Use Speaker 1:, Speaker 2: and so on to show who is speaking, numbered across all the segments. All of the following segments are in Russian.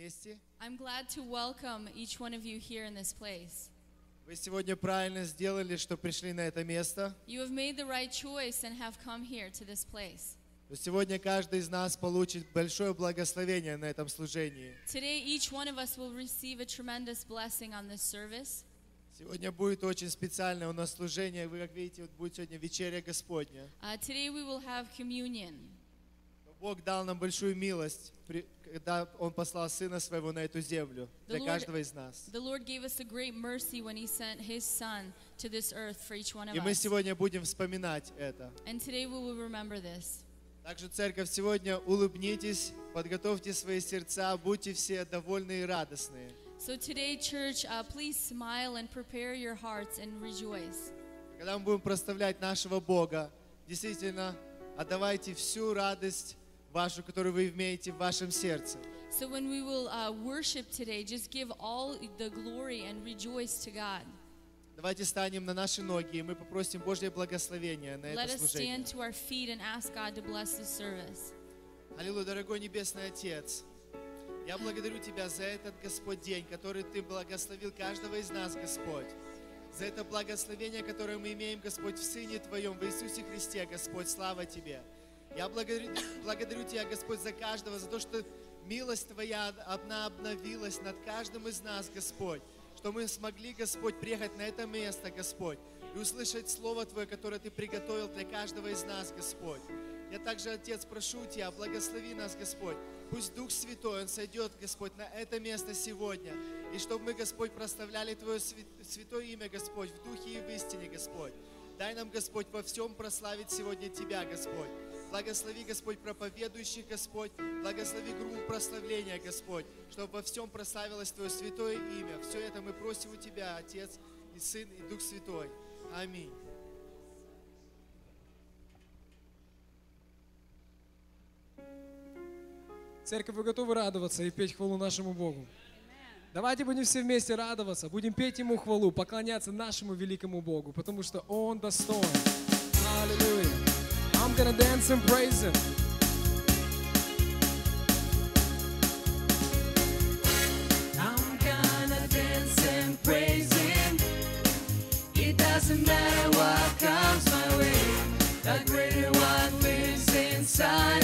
Speaker 1: месте.
Speaker 2: I'm glad to welcome each one of you here in this place.
Speaker 1: Вы сегодня правильно сделали, что пришли на это место.
Speaker 2: You have made the right choice and have come here to this place.
Speaker 1: Сегодня каждый из нас получит большое благословение на этом служении.
Speaker 2: Today, each one of us will receive a tremendous blessing on this service.
Speaker 1: Сегодня будет очень специальное у нас служение. Вы, как видите, вот будет сегодня вечеря Господня.
Speaker 2: Uh, today, we will have communion.
Speaker 1: Бог дал нам большую милость, когда Он послал Сына Своего на эту землю
Speaker 2: The
Speaker 1: для
Speaker 2: Lord-
Speaker 1: каждого из нас.
Speaker 2: The Lord gave us a great mercy when He sent His Son to this earth for each one of
Speaker 1: И мы
Speaker 2: us.
Speaker 1: сегодня будем вспоминать это.
Speaker 2: And today, we will remember this.
Speaker 1: Также, церковь, сегодня улыбнитесь, подготовьте свои сердца, будьте все довольны и радостные.
Speaker 2: So, today, church, uh, please smile and prepare your hearts and rejoice.
Speaker 1: Когда мы будем проставлять нашего Бога, действительно, отдавайте всю радость вашу, которую вы имеете в вашем сердце.
Speaker 2: So, when we will uh, worship today, just give all the glory and rejoice to God.
Speaker 1: Давайте станем на наши ноги, и мы попросим Божье благословение на
Speaker 2: Let
Speaker 1: это
Speaker 2: us
Speaker 1: служение.
Speaker 2: stand to our feet and ask God to bless this service.
Speaker 1: Аллилуйя, дорогой Небесный Отец, я благодарю Тебя за этот, Господь, день, который Ты благословил каждого из нас, Господь. За это благословение, которое мы имеем, Господь, в Сыне Твоем, в Иисусе Христе, Господь, слава Тебе. Я благодарю, благодарю Тебя, Господь, за каждого, за то, что милость Твоя, она обновилась над каждым из нас, Господь. Что мы смогли, Господь, приехать на это место, Господь, и услышать Слово Твое, которое Ты приготовил для каждого из нас, Господь. Я также, Отец, прошу Тебя, благослови нас, Господь. Пусть Дух Святой, Он сойдет, Господь, на это место сегодня. И чтобы мы, Господь, проставляли Твое свя- святое имя, Господь, в духе и в истине, Господь. Дай нам, Господь, во всем прославить сегодня Тебя, Господь. Благослови, Господь, проповедующих, Господь. Благослови группу прославления, Господь, чтобы во всем прославилось Твое святое имя. Все это мы просим у Тебя, Отец, и Сын, и Дух Святой. Аминь.
Speaker 3: Церковь, вы готовы радоваться и петь хвалу нашему Богу? Давайте будем все вместе радоваться, будем петь Ему хвалу, поклоняться нашему великому Богу, потому что Он достоин. Аллилуйя. I'm gonna dance and praise Him.
Speaker 4: I'm gonna dance and praise him. It doesn't matter what comes my way. The greater one lives inside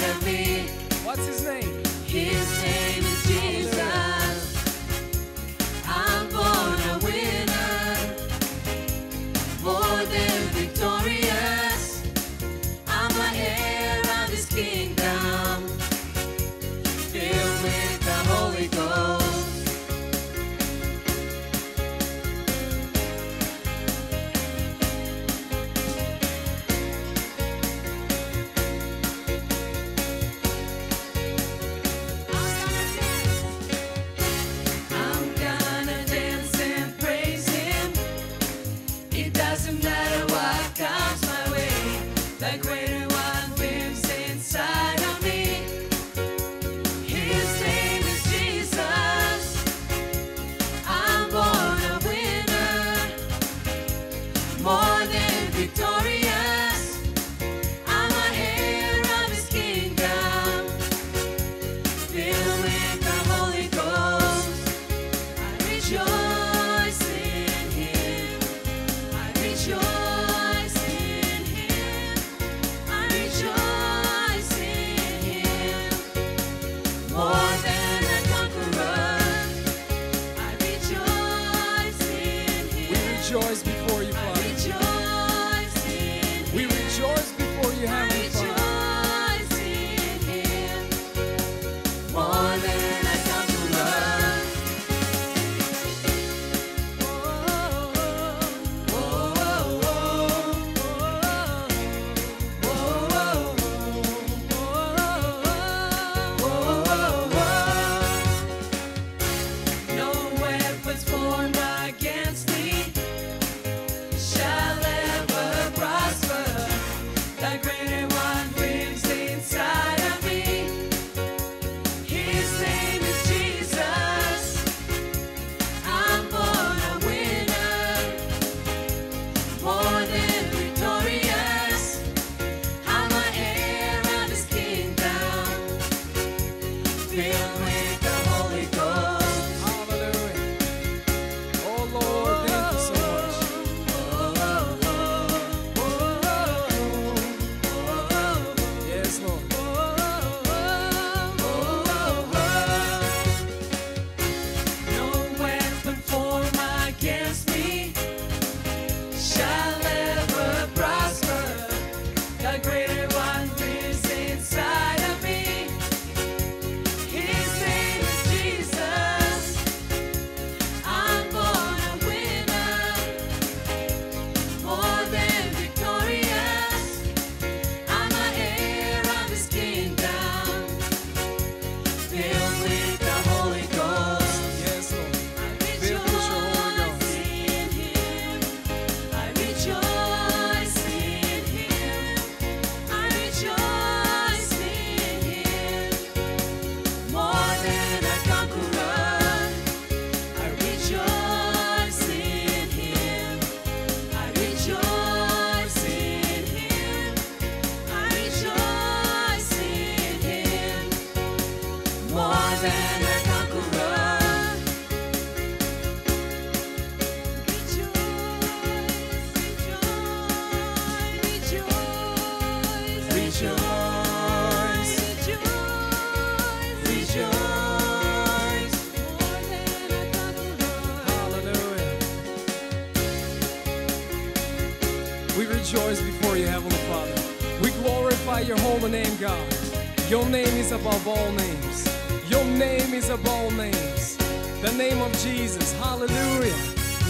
Speaker 4: Your name is above all names. Your name is above all names. The name of Jesus. Hallelujah.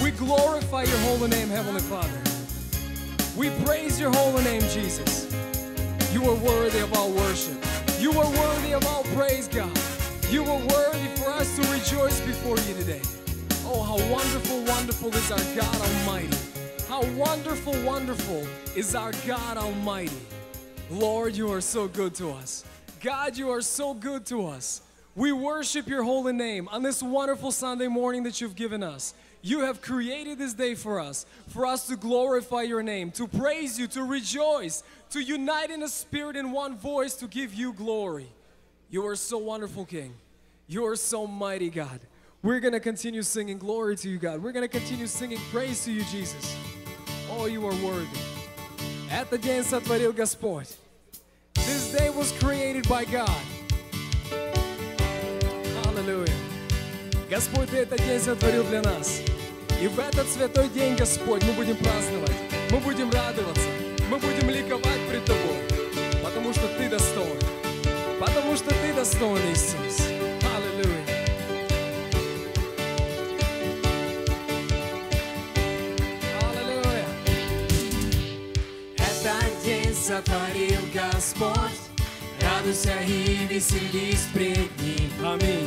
Speaker 4: We glorify your holy name, Heavenly Father. We praise your holy name, Jesus. You are worthy of our worship. You are worthy of our praise, God. You are worthy for us to rejoice before you today. Oh, how wonderful, wonderful is our God Almighty. How wonderful, wonderful is our God Almighty. Lord, you are so good to us. God, you are so good to us. We worship your holy name on this wonderful Sunday morning that you've given us. You have created this day for us, for us to glorify your name, to praise you, to rejoice, to unite in a spirit in one voice to give you glory. You are so wonderful, King. You are so mighty, God. We're going to continue singing glory to you, God. We're going to continue singing praise to you, Jesus. Oh, you are worthy. Это день сотворил Господь. This day was created by God. Hallelujah. Господь, Ты этот день сотворил для нас. И в этот святой день, Господь, мы будем праздновать, мы будем радоваться, мы будем ликовать пред Тобой, потому что Ты достоин. Потому что Ты достоин, Иисус. Аллилуйя. Аллилуйя.
Speaker 3: Этот день сотворил Господь, радуйся и веселись пред Ним.
Speaker 4: Аминь.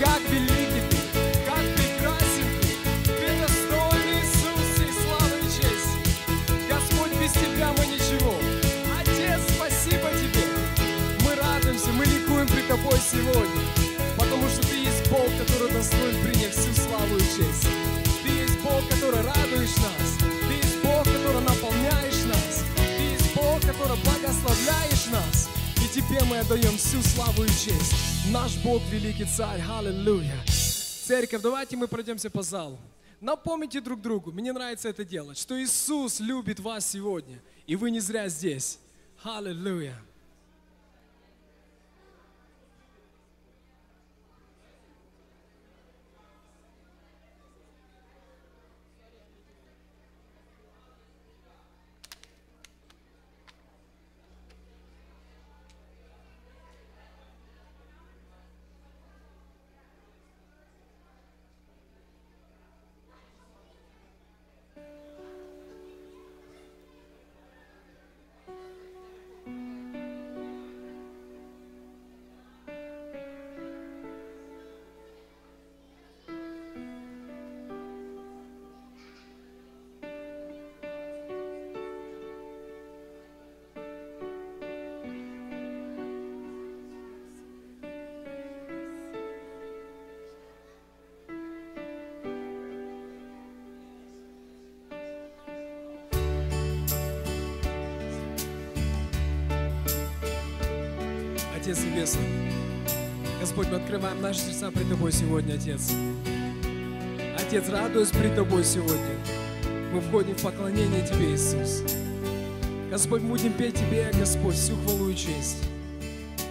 Speaker 3: Как великий Ты, как прекрасен Ты. Ты достоин Иисус всей славы и чести. Господь, без Тебя мы ничего. Отец, спасибо Тебе. Мы радуемся, мы ликуем при Тобой сегодня. Потому что Ты есть Бог, который достоин принять всю славу и честь. Ты есть Бог, который радуешь нас. Ты есть Бог, который наполняешь нас. Ты есть Бог, который благословляешь нас. И Тебе мы отдаем всю славу и честь. Наш Бог великий царь. Аллилуйя. Церковь, давайте мы пройдемся по залу. Напомните друг другу, мне нравится это делать, что Иисус любит вас сегодня, и вы не зря здесь. Аллилуйя. Отец Небесный, Господь, мы открываем наши сердца пред Тобой сегодня, Отец. Отец, радуюсь пред Тобой сегодня. Мы входим в поклонение Тебе, Иисус. Господь, мы будем петь Тебе, Господь, всю хвалу и честь.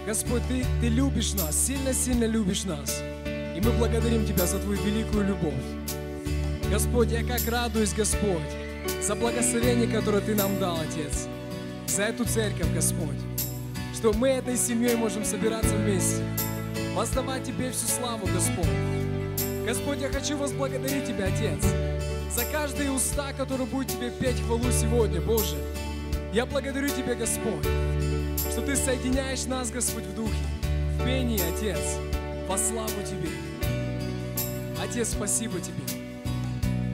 Speaker 3: Господь, Ты, Ты любишь нас, сильно-сильно любишь нас. И мы благодарим Тебя за Твою великую любовь. Господь, я как радуюсь, Господь, за благословение, которое Ты нам дал, Отец. За эту церковь, Господь что мы этой семьей можем собираться вместе, воздавать Тебе всю славу, Господь. Господь, я хочу возблагодарить Тебя, Отец, за каждые уста, которые будут Тебе петь хвалу сегодня, Боже. Я благодарю Тебя, Господь, что Ты соединяешь нас, Господь, в духе, в пении, Отец, во славу Тебе. Отец, спасибо Тебе.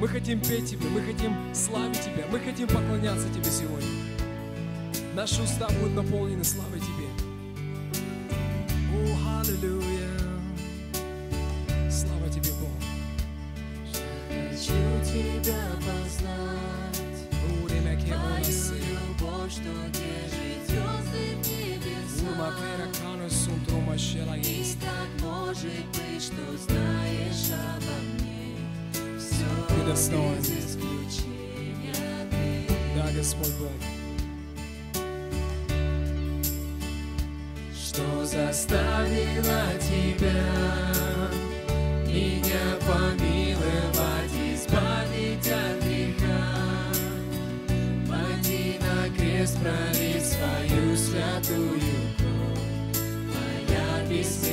Speaker 3: Мы хотим петь Тебе, мы хотим славить Тебя, мы хотим поклоняться Тебе сегодня. Наши уста будут наполнены славой Тебе.
Speaker 4: Моя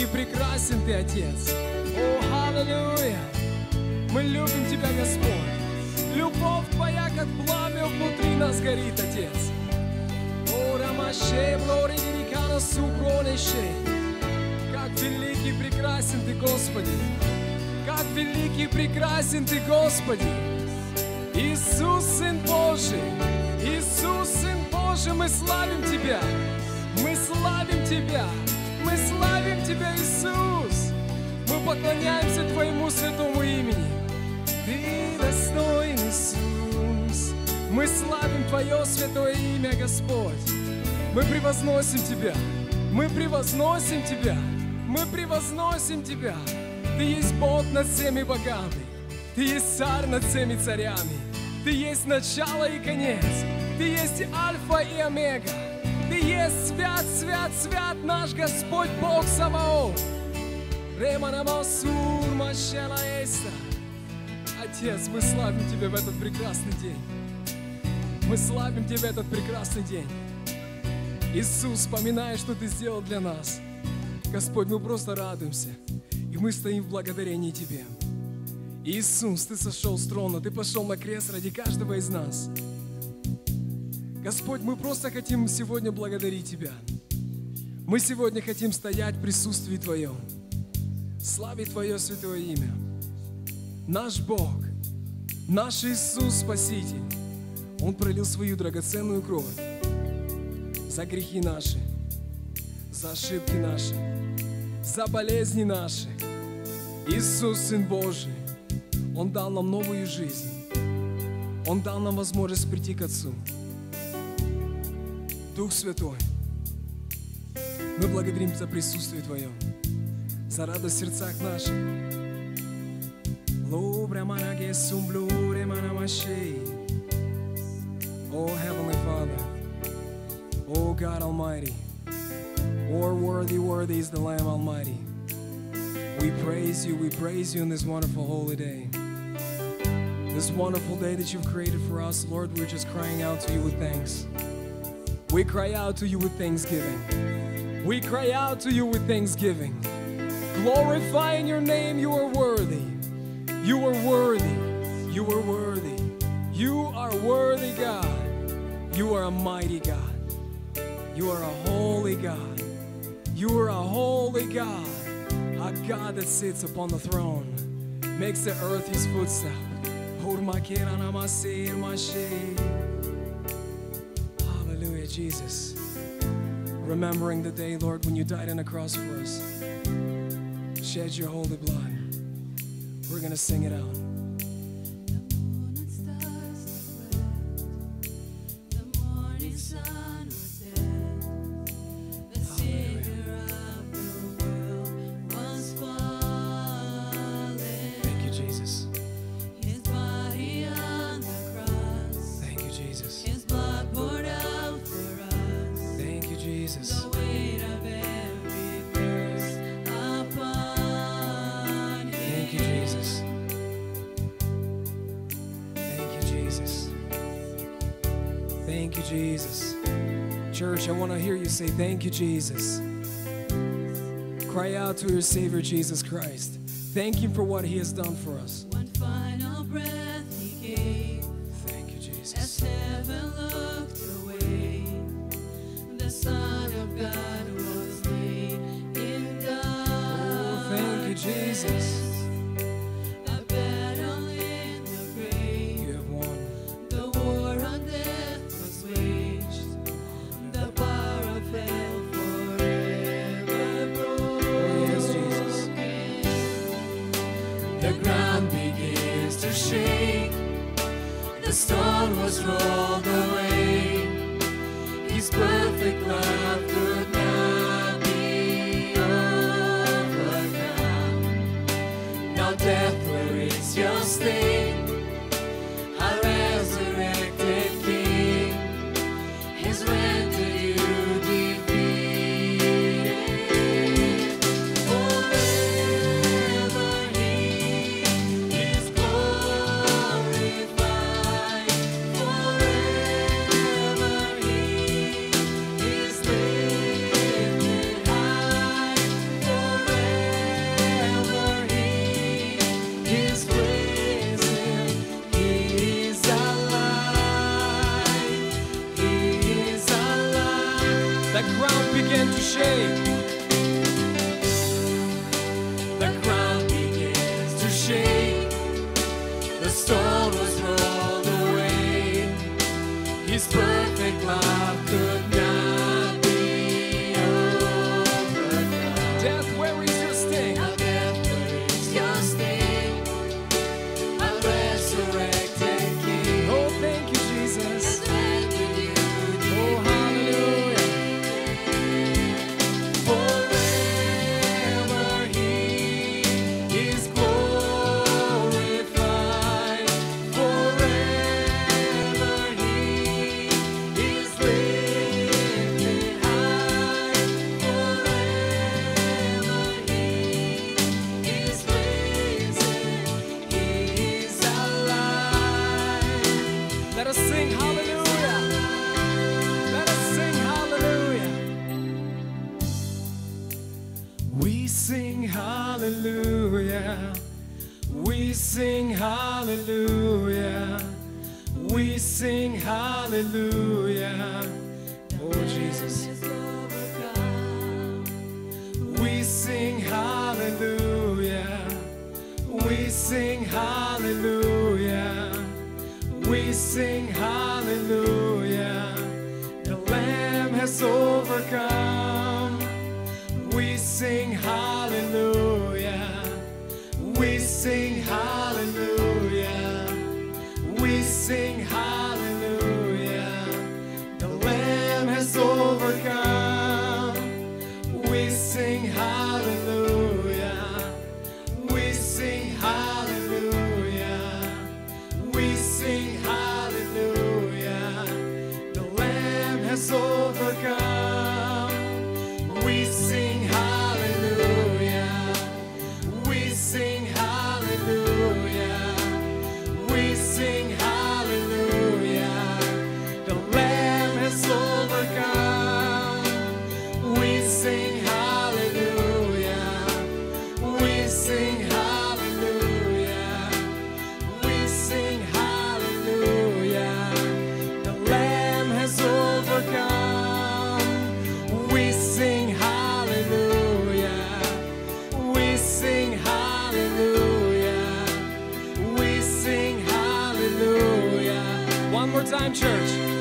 Speaker 3: и прекрасен Ты, Отец. О, аллилуйя. Мы любим Тебя, Господь. Любовь Твоя, как пламя внутри нас горит, Отец. О, Рамаше, Блори, Герикана, Сукронеше. Как великий прекрасен Ты, Господи. Как великий прекрасен Ты, Господи. Иисус, Сын Божий. Иисус, Сын Божий, мы славим Тебя. Мы славим Тебя. Тебя, Иисус. Мы поклоняемся Твоему святому имени. Ты достоин, Иисус. Мы славим Твое святое имя, Господь. Мы превозносим Тебя. Мы превозносим Тебя. Мы превозносим Тебя. Ты есть Бог над всеми богами. Ты есть царь над всеми царями. Ты есть начало и конец. Ты есть Альфа и Омега. Есть свят, свят, свят наш Господь Бог Саваоф. Отец, мы славим Тебя в этот прекрасный день. Мы славим Тебя в этот прекрасный день. Иисус, вспоминая, что Ты сделал для нас. Господь, мы просто радуемся. И мы стоим в благодарении Тебе. Иисус, Ты сошел с трона, Ты пошел на крест ради каждого из нас. Господь, мы просто хотим сегодня благодарить Тебя. Мы сегодня хотим стоять в присутствии Твоем, славить Твое святое имя. Наш Бог, наш Иисус Спаситель, Он пролил свою драгоценную кровь за грехи наши, за ошибки наши, за болезни наши. Иисус, Сын Божий, Он дал нам новую жизнь. Он дал нам возможность прийти к Отцу. Дух Святой, мы благодарим за присутствие Твое, за радость в сердцах наших. Лобря манаге сумблуре манамашей. Oh Heavenly Father, oh God Almighty, oh worthy, worthy is the Lamb Almighty. We praise you, we praise you in this wonderful holy day. This wonderful day that you've created for us, Lord, we're just crying out to you with thanks. We cry out to you with thanksgiving. We cry out to you with thanksgiving. Glorifying your name, you are worthy. You are worthy. You are worthy. You are worthy, God. You are a mighty God. You are a holy God. You are a holy God. A God that sits upon the throne, makes the earth his footstep. Jesus. Remembering the day, Lord, when you died on the cross for us, shed your holy blood. We're going to sing it out. Jesus. Cry out to your Savior, Jesus Christ. Thank Him for what He has done for us. Time Church.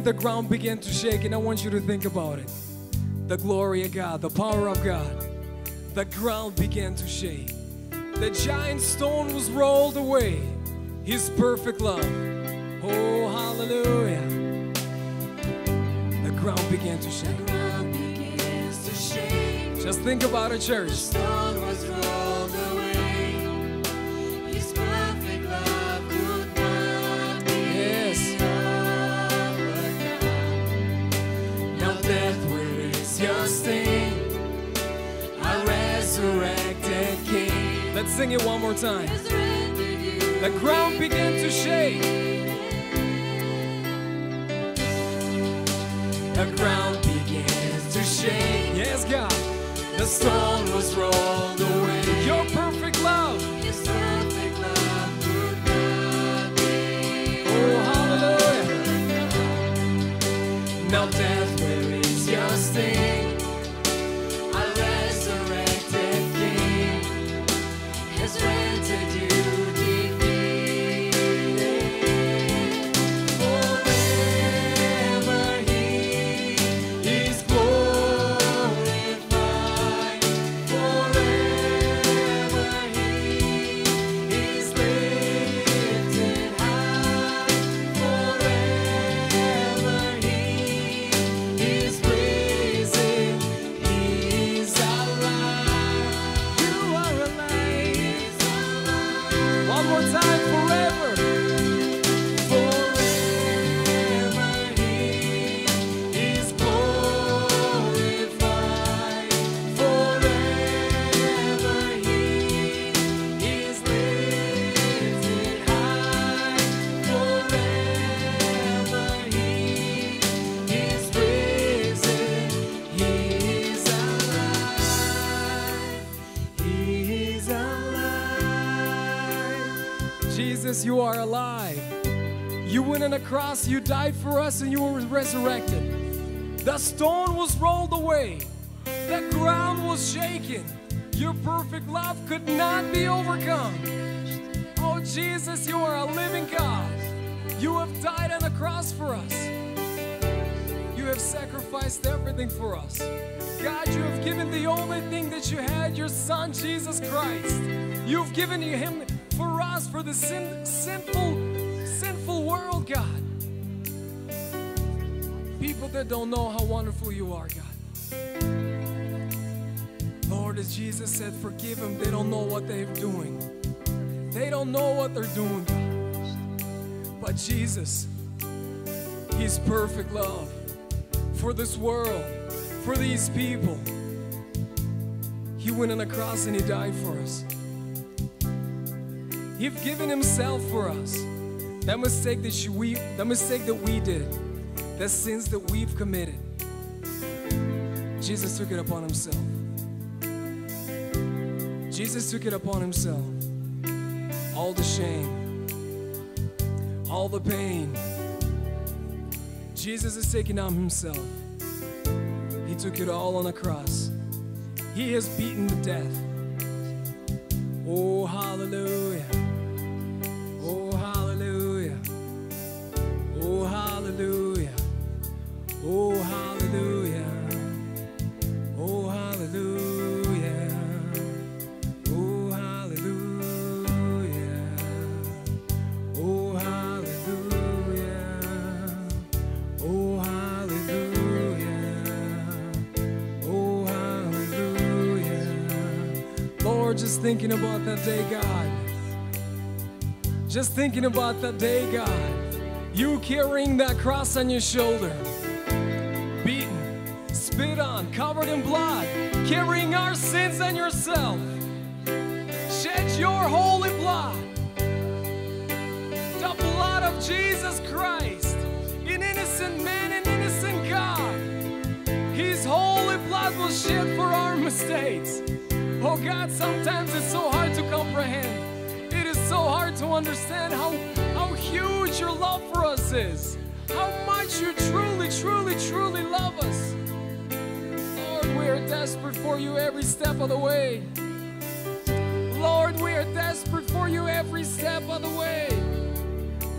Speaker 3: think the ground began to shake, and I want you to think about it. The glory of God, the power of God. The ground began to shake. The giant stone was rolled away. His perfect love. Oh, hallelujah.
Speaker 4: The ground began to shake.
Speaker 3: Just think about it, church. Sing it one more time. The ground began to shake.
Speaker 4: The ground begins to shake.
Speaker 3: Yes, God.
Speaker 4: The stone was rolled you
Speaker 3: died for us, and you were resurrected. The stone was rolled away, the ground was shaken. Your perfect love could not be overcome. Oh, Jesus, you are a living God. You have died on the cross for us. You have sacrificed everything for us. God, you have given the only thing that you had, your Son, Jesus Christ. You've given him for us, for the sin, sinful, sinful world, God. People that don't know how wonderful you are, God. Lord, as Jesus said, forgive them. They don't know what they're doing. They don't know what they're doing, God. But Jesus, His perfect love for this world, for these people. He went on a cross and He died for us. He's given Himself for us. That mistake that we, that mistake that we did, the sins that we've committed, Jesus took it upon Himself. Jesus took it upon Himself. All the shame, all the pain. Jesus is taking on Himself. He took it all on the cross. He has beaten the death. Oh, hallelujah. Thinking about that day, God. Just thinking about that day, God. You carrying that cross on your shoulder, beaten, spit on, covered in blood, carrying our sins on yourself. Shed your holy blood, the blood of Jesus Christ, an innocent man, an innocent God. His holy blood was shed for our mistakes. Oh God, sometimes it's so hard to comprehend. It is so hard to understand how, how huge your love for us is. How much you truly, truly, truly love us. Lord, we are desperate for you every step of the way. Lord, we are desperate for you every step of the way.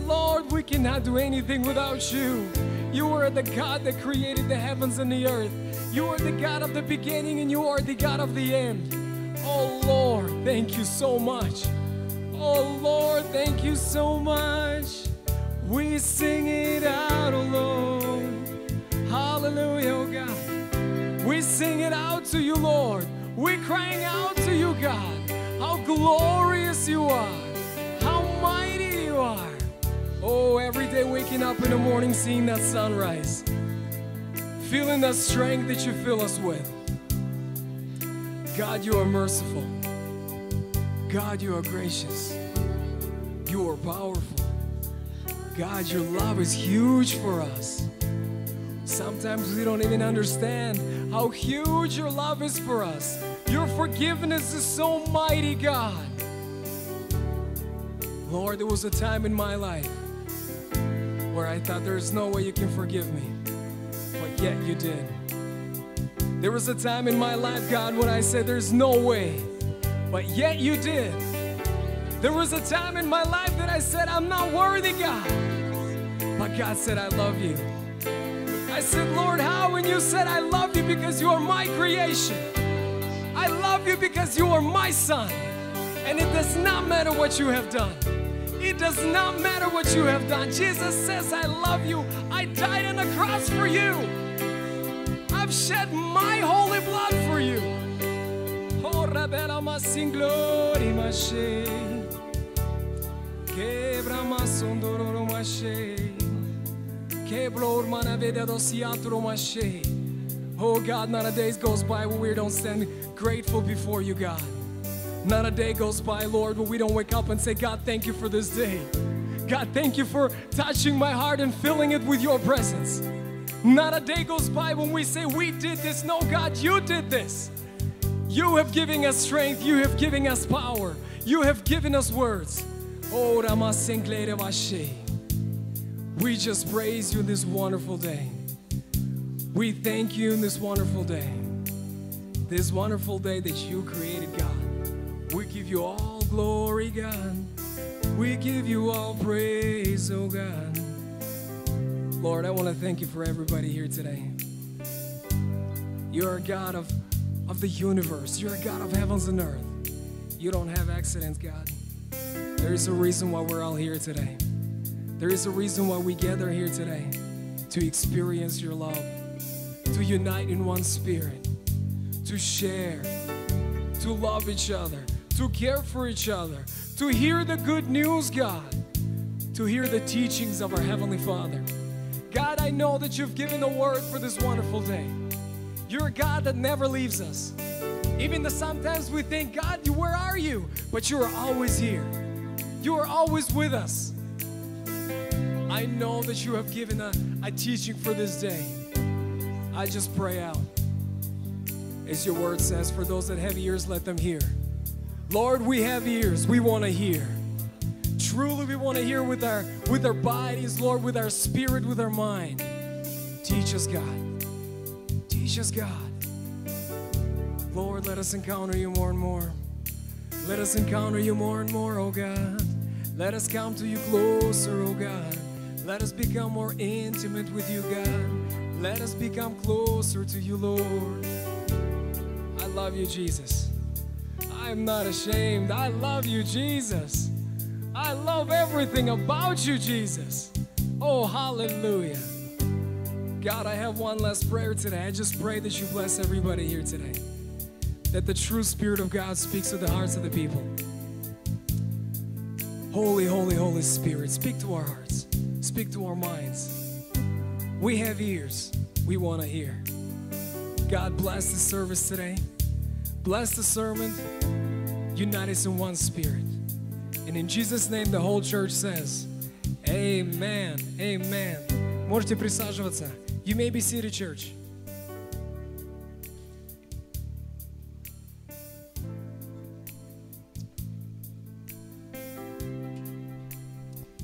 Speaker 3: Lord, we cannot do anything without you. You are the God that created the heavens and the earth. You are the God of the beginning and you are the God of the end. Oh Lord, thank you so much. Oh Lord, thank you so much. We sing it out oh, alone. Hallelujah. Oh God. We sing it out to you, Lord. We're crying out to you, God. How glorious you are. How mighty you are. Oh, every day waking up in the morning, seeing that sunrise. Feeling that strength that you fill us with. God, you are merciful. God, you are gracious. You are powerful. God, your love is huge for us. Sometimes we don't even understand how huge your love is for us. Your forgiveness is so mighty, God. Lord, there was a time in my life where I thought there's no way you can forgive me, but yet you did. There was a time in my life, God, when I said there's no way, but yet you did. There was a time in my life that I said I'm not worthy, God, but God said I love you. I said, Lord, how? And you said, I love you because you are my creation. I love you because you are my son. And it does not matter what you have done. It does not matter what you have done. Jesus says, I love you. I died on the cross for you. I've shed my holy blood for you. Oh, rebela ma singlori ma she. Quebra ma sondororo ma she. Keblor mana vede dosiatro ma she. Oh God, not a day goes by where we don't stand grateful before you, God. Not a day goes by, Lord, where we don't wake up and say, God, thank you for this day. God, thank you for touching my heart and filling it with your presence. Not a day goes by when we say, We did this. No, God, you did this. You have given us strength. You have given us power. You have given us words. Oh, We just praise you in this wonderful day. We thank you in this wonderful day. This wonderful day that you created, God. We give you all glory, God. We give you all praise, oh God. Lord, I want to thank you for everybody here today. You're a God of, of the universe, you're a God of heavens and earth. You don't have accidents, God. There is a reason why we're all here today. There is a reason why we gather here today to experience your love, to unite in one spirit, to share, to love each other, to care for each other, to hear the good news, God, to hear the teachings of our Heavenly Father. God, I know that you've given a word for this wonderful day. You're a God that never leaves us. Even though sometimes we think, God, where are you? But you are always here. You are always with us. I know that you have given a, a teaching for this day. I just pray out. As your word says, for those that have ears, let them hear. Lord, we have ears. We want to hear. Truly, we want to hear with our with our bodies, Lord, with our spirit, with our mind. Teach us, God. Teach us, God. Lord, let us encounter you more and more. Let us encounter you more and more, oh God. Let us come to you closer, oh God. Let us become more intimate with you, God. Let us become closer to you, Lord. I love you, Jesus. I'm not ashamed. I love you, Jesus. I love everything about you, Jesus. Oh, hallelujah. God, I have one last prayer today. I just pray that you bless everybody here today. That the true Spirit of God speaks to the hearts of the people. Holy, holy, Holy Spirit, speak to our hearts, speak to our minds. We have ears, we want to hear. God, bless the service today. Bless the sermon. Unite us in one spirit. And in Jesus' name, the whole church says, Amen. Amen. Можете присаживаться. You may be seated, church.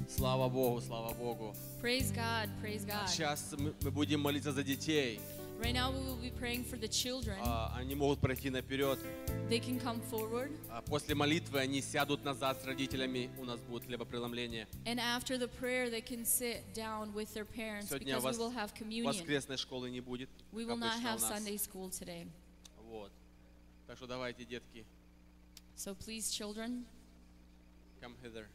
Speaker 5: Слава Богу, слава Богу.
Speaker 2: Praise God, praise God.
Speaker 5: Сейчас мы мы будем молиться за детей.
Speaker 2: Right now we will be praying for the children.
Speaker 5: А, Они могут пройти наперед.
Speaker 2: They can come forward.
Speaker 5: А После молитвы они сядут назад с родителями. У нас будет хлебопреломление.
Speaker 2: And after the prayer, they can sit down with their parents
Speaker 5: Сегодня
Speaker 2: because
Speaker 5: вос-
Speaker 2: we will have communion.
Speaker 5: воскресной школы не будет.
Speaker 2: We will not have. Sunday school today.
Speaker 5: Вот. Так что давайте, детки,
Speaker 2: So please, children,
Speaker 5: come hither.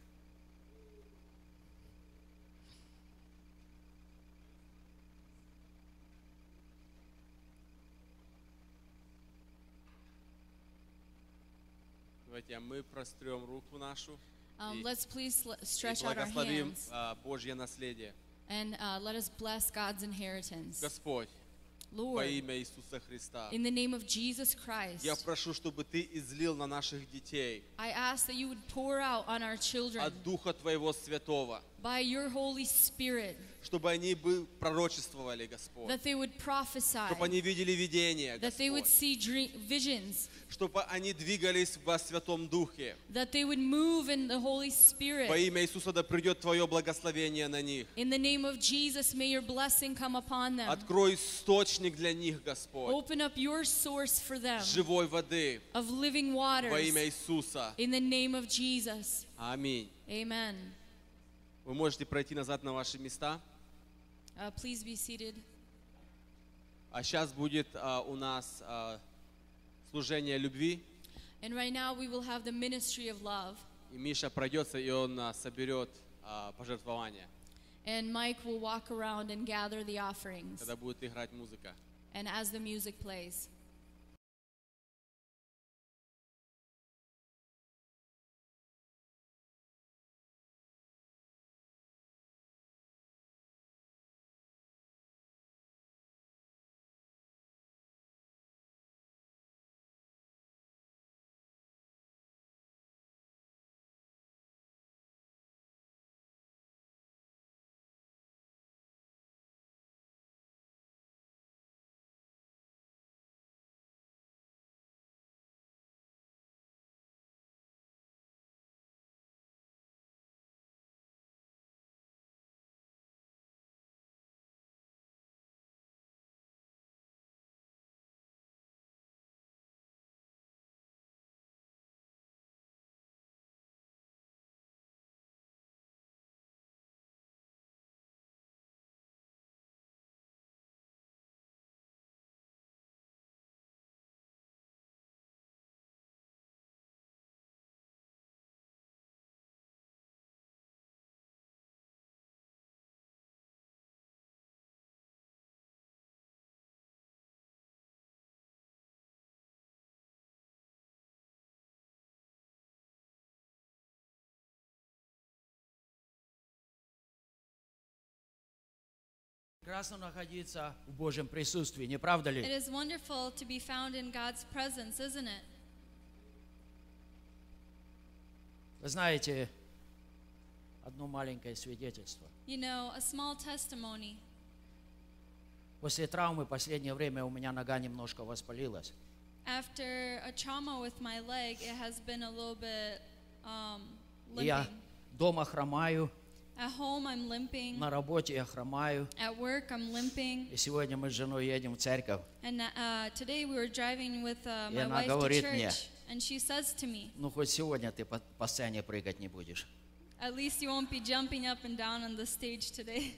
Speaker 5: Давайте мы прострем руку нашу
Speaker 2: Um,
Speaker 5: и,
Speaker 2: let's please l-
Speaker 5: и
Speaker 2: stretch out our
Speaker 5: благословим
Speaker 2: hands
Speaker 5: а, Божье наследие.
Speaker 2: and uh, let us bless God's inheritance.
Speaker 5: Господь, во
Speaker 2: Lord,
Speaker 5: имя Иисуса Христа,
Speaker 2: in the name of Jesus Christ,
Speaker 5: я прошу, чтобы Ты излил на наших детей
Speaker 2: I ask that you would pour out on our children
Speaker 5: от Духа Твоего Святого,
Speaker 2: by your Holy Spirit,
Speaker 5: чтобы они бы пророчествовали, Господь,
Speaker 2: that they would prophesy,
Speaker 5: чтобы они видели видения,
Speaker 2: that they would
Speaker 5: Господь,
Speaker 2: see dream- visions,
Speaker 5: чтобы они двигались во Святом Духе.
Speaker 2: that they would move in the Holy
Speaker 5: Во
Speaker 2: Spirit.
Speaker 5: имя Иисуса да придет Твое благословение на них.
Speaker 2: In the name of Jesus, may your blessing come upon them.
Speaker 5: Открой источник для них, Господь,
Speaker 2: Open up your source for them
Speaker 5: живой воды
Speaker 2: of living
Speaker 5: во
Speaker 2: waters.
Speaker 5: имя Иисуса.
Speaker 2: In the name of Jesus.
Speaker 5: Аминь.
Speaker 2: Amen.
Speaker 5: Вы можете пройти назад на ваши места.
Speaker 2: Uh, please be seated.
Speaker 5: А сейчас будет а, у нас а, служение любви.
Speaker 2: And right now we will have the ministry of love.
Speaker 5: И Миша пройдется, и он а, соберет а, пожертвования,
Speaker 2: And Mike will walk around and gather the offerings.
Speaker 5: когда будет играть музыка.
Speaker 2: And as the music plays.
Speaker 6: Прекрасно находиться в Божьем присутствии, не правда
Speaker 2: It
Speaker 6: ли?
Speaker 2: is wonderful to be found in God's presence, isn't it?
Speaker 6: Вы знаете, одно маленькое свидетельство.
Speaker 2: You know, a small testimony.
Speaker 6: После травмы последнее время у меня нога немножко воспалилась.
Speaker 2: After a trauma with my leg, it has been a little bit um,
Speaker 6: И я
Speaker 2: limping.
Speaker 6: дома хромаю,
Speaker 2: At home, I'm limping.
Speaker 6: на работе я хромаю.
Speaker 2: At work, I'm limping.
Speaker 6: И сегодня мы с женой едем в церковь.
Speaker 2: And uh, today we were driving with uh, my wife to
Speaker 6: говорит мне,
Speaker 2: church, and she says to me,
Speaker 6: Ну, хоть сегодня ты по, по сцене прыгать не будешь.
Speaker 2: "At least you won't be jumping up and down on the stage today."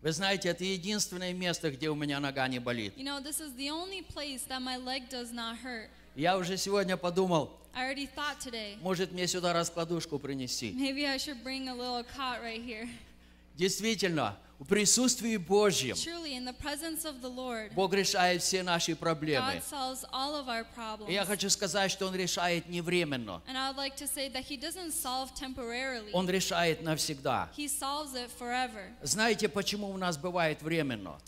Speaker 6: Вы знаете, это единственное место, где у меня нога не болит.
Speaker 2: You know, this is the only place that my leg does not hurt.
Speaker 6: Я уже сегодня подумал,
Speaker 2: I already thought today,
Speaker 6: может мне сюда раскладушку принести.
Speaker 2: maybe I should bring a little cot right here.
Speaker 6: Действительно, в присутствии Божьем Бог решает все наши проблемы. И я хочу сказать, что Он решает не временно. Он решает навсегда. Знаете, почему у нас бывает временно?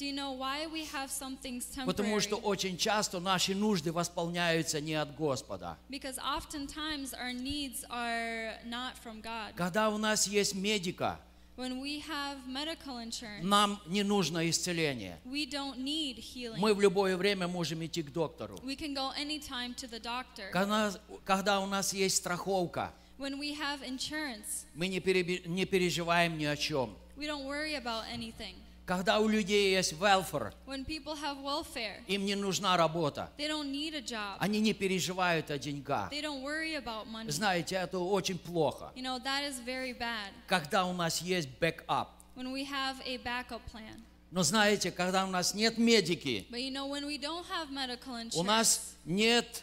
Speaker 6: Потому что очень часто наши нужды восполняются не от Господа. Когда у нас есть медика,
Speaker 2: When we have medical insurance,
Speaker 6: нам не нужно исцеление.
Speaker 2: we don't need healing.
Speaker 6: Мы в любое время можем идти к доктору.
Speaker 2: We can go anytime to the doctor.
Speaker 6: Когда, когда у нас есть страховка,
Speaker 2: When we have insurance,
Speaker 6: мы не, переби- не переживаем ни о чем.
Speaker 2: we don't worry about anything.
Speaker 6: Когда у людей есть welfare,
Speaker 2: When people have welfare,
Speaker 6: им не нужна работа.
Speaker 2: they don't need a job.
Speaker 6: Они не переживают о деньгах.
Speaker 2: They don't worry about money.
Speaker 6: Знаете, это очень плохо.
Speaker 2: You know, that is very bad.
Speaker 6: Когда у нас есть бэкап.
Speaker 2: When we have a backup plan.
Speaker 6: Но знаете, когда у нас нет медики,
Speaker 2: But you know, when we don't have medical
Speaker 6: у
Speaker 2: insurance,
Speaker 6: нас нет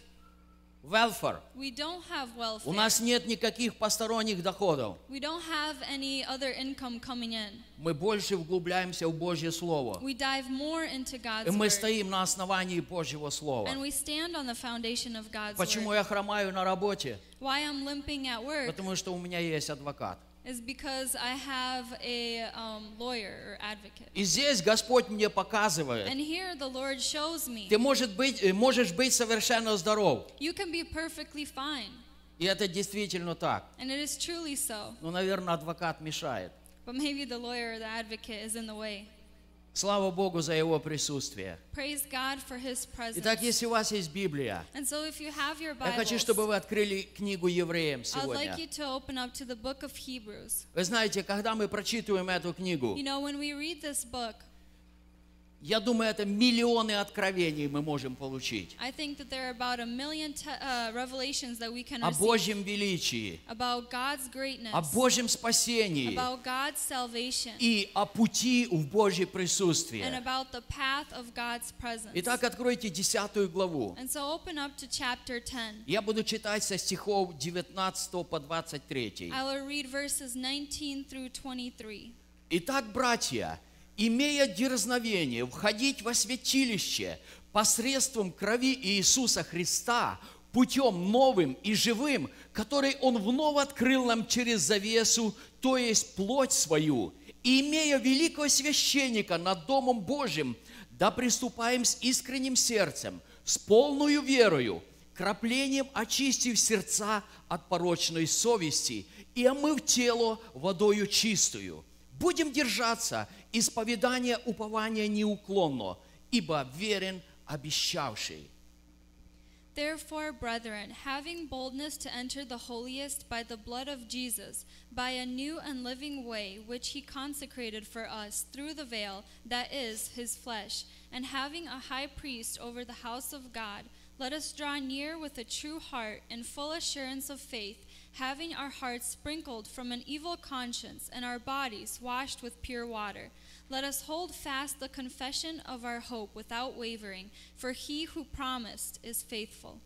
Speaker 6: welfare.
Speaker 2: We don't have welfare.
Speaker 6: У нас нет никаких посторонних доходов.
Speaker 2: We don't have any other income coming in.
Speaker 6: Мы больше вглубляемся в Божье Слово.
Speaker 2: We dive more into God's
Speaker 6: И мы стоим на основании Божьего Слова.
Speaker 2: And we stand on the foundation of God's
Speaker 6: Почему
Speaker 2: word.
Speaker 6: я хромаю на работе?
Speaker 2: Why I'm limping at work
Speaker 6: Потому что у меня есть адвокат.
Speaker 2: is because I have a um, lawyer or advocate.
Speaker 6: И здесь Господь мне показывает,
Speaker 2: And here the Lord shows me
Speaker 6: ты может быть, э, можешь быть совершенно здоров.
Speaker 2: you can be perfectly fine.
Speaker 6: И это действительно так.
Speaker 2: And it is truly so.
Speaker 6: Но, наверное, адвокат мешает.
Speaker 2: But maybe the lawyer or the advocate is in the way.
Speaker 6: Слава Богу за Его присутствие. Итак, если у вас есть Библия,
Speaker 2: so your
Speaker 6: я хочу,
Speaker 2: Bibles,
Speaker 6: чтобы вы открыли книгу Евреям
Speaker 2: like
Speaker 6: сегодня.
Speaker 2: Hebrews.
Speaker 6: Вы знаете, когда мы прочитываем эту книгу,
Speaker 2: You know, book,
Speaker 6: я думаю, это миллионы откровений мы можем получить
Speaker 2: I think that there are about a million uh, revelations that we can
Speaker 6: о
Speaker 2: receive
Speaker 6: Божьем величии,
Speaker 2: about God's greatness,
Speaker 6: о Божьем спасении
Speaker 2: about God's salvation,
Speaker 6: и о пути в Божье
Speaker 2: and
Speaker 6: присутствие.
Speaker 2: about the path of God's presence.
Speaker 6: Итак, откройте 10 главу.
Speaker 2: And so open up to chapter 10.
Speaker 6: Я буду читать со стихов 19 по 23.
Speaker 2: I will read verses 19 through 23.
Speaker 6: Итак, братья, имея дерзновение входить во святилище посредством крови Иисуса Христа, путем новым и живым, который Он вновь открыл нам через завесу, то есть плоть свою, и имея великого священника над Домом Божьим, да приступаем с искренним сердцем, с полною верою, краплением очистив сердца от порочной совести и омыв тело водою чистую. Будем держаться исповедания упования неуклонно, ибо верен обещавший.
Speaker 2: Therefore, brethren, having boldness to enter the holiest by the blood of Jesus, by a new and living way which he consecrated for us through the veil, that is, his flesh, and having a high priest over the house of God, let us draw near with a true heart and full assurance of faith, having our hearts sprinkled from an evil conscience and our bodies washed with pure water. Let us hold fast the confession of our hope without wavering, for he who promised is faithful.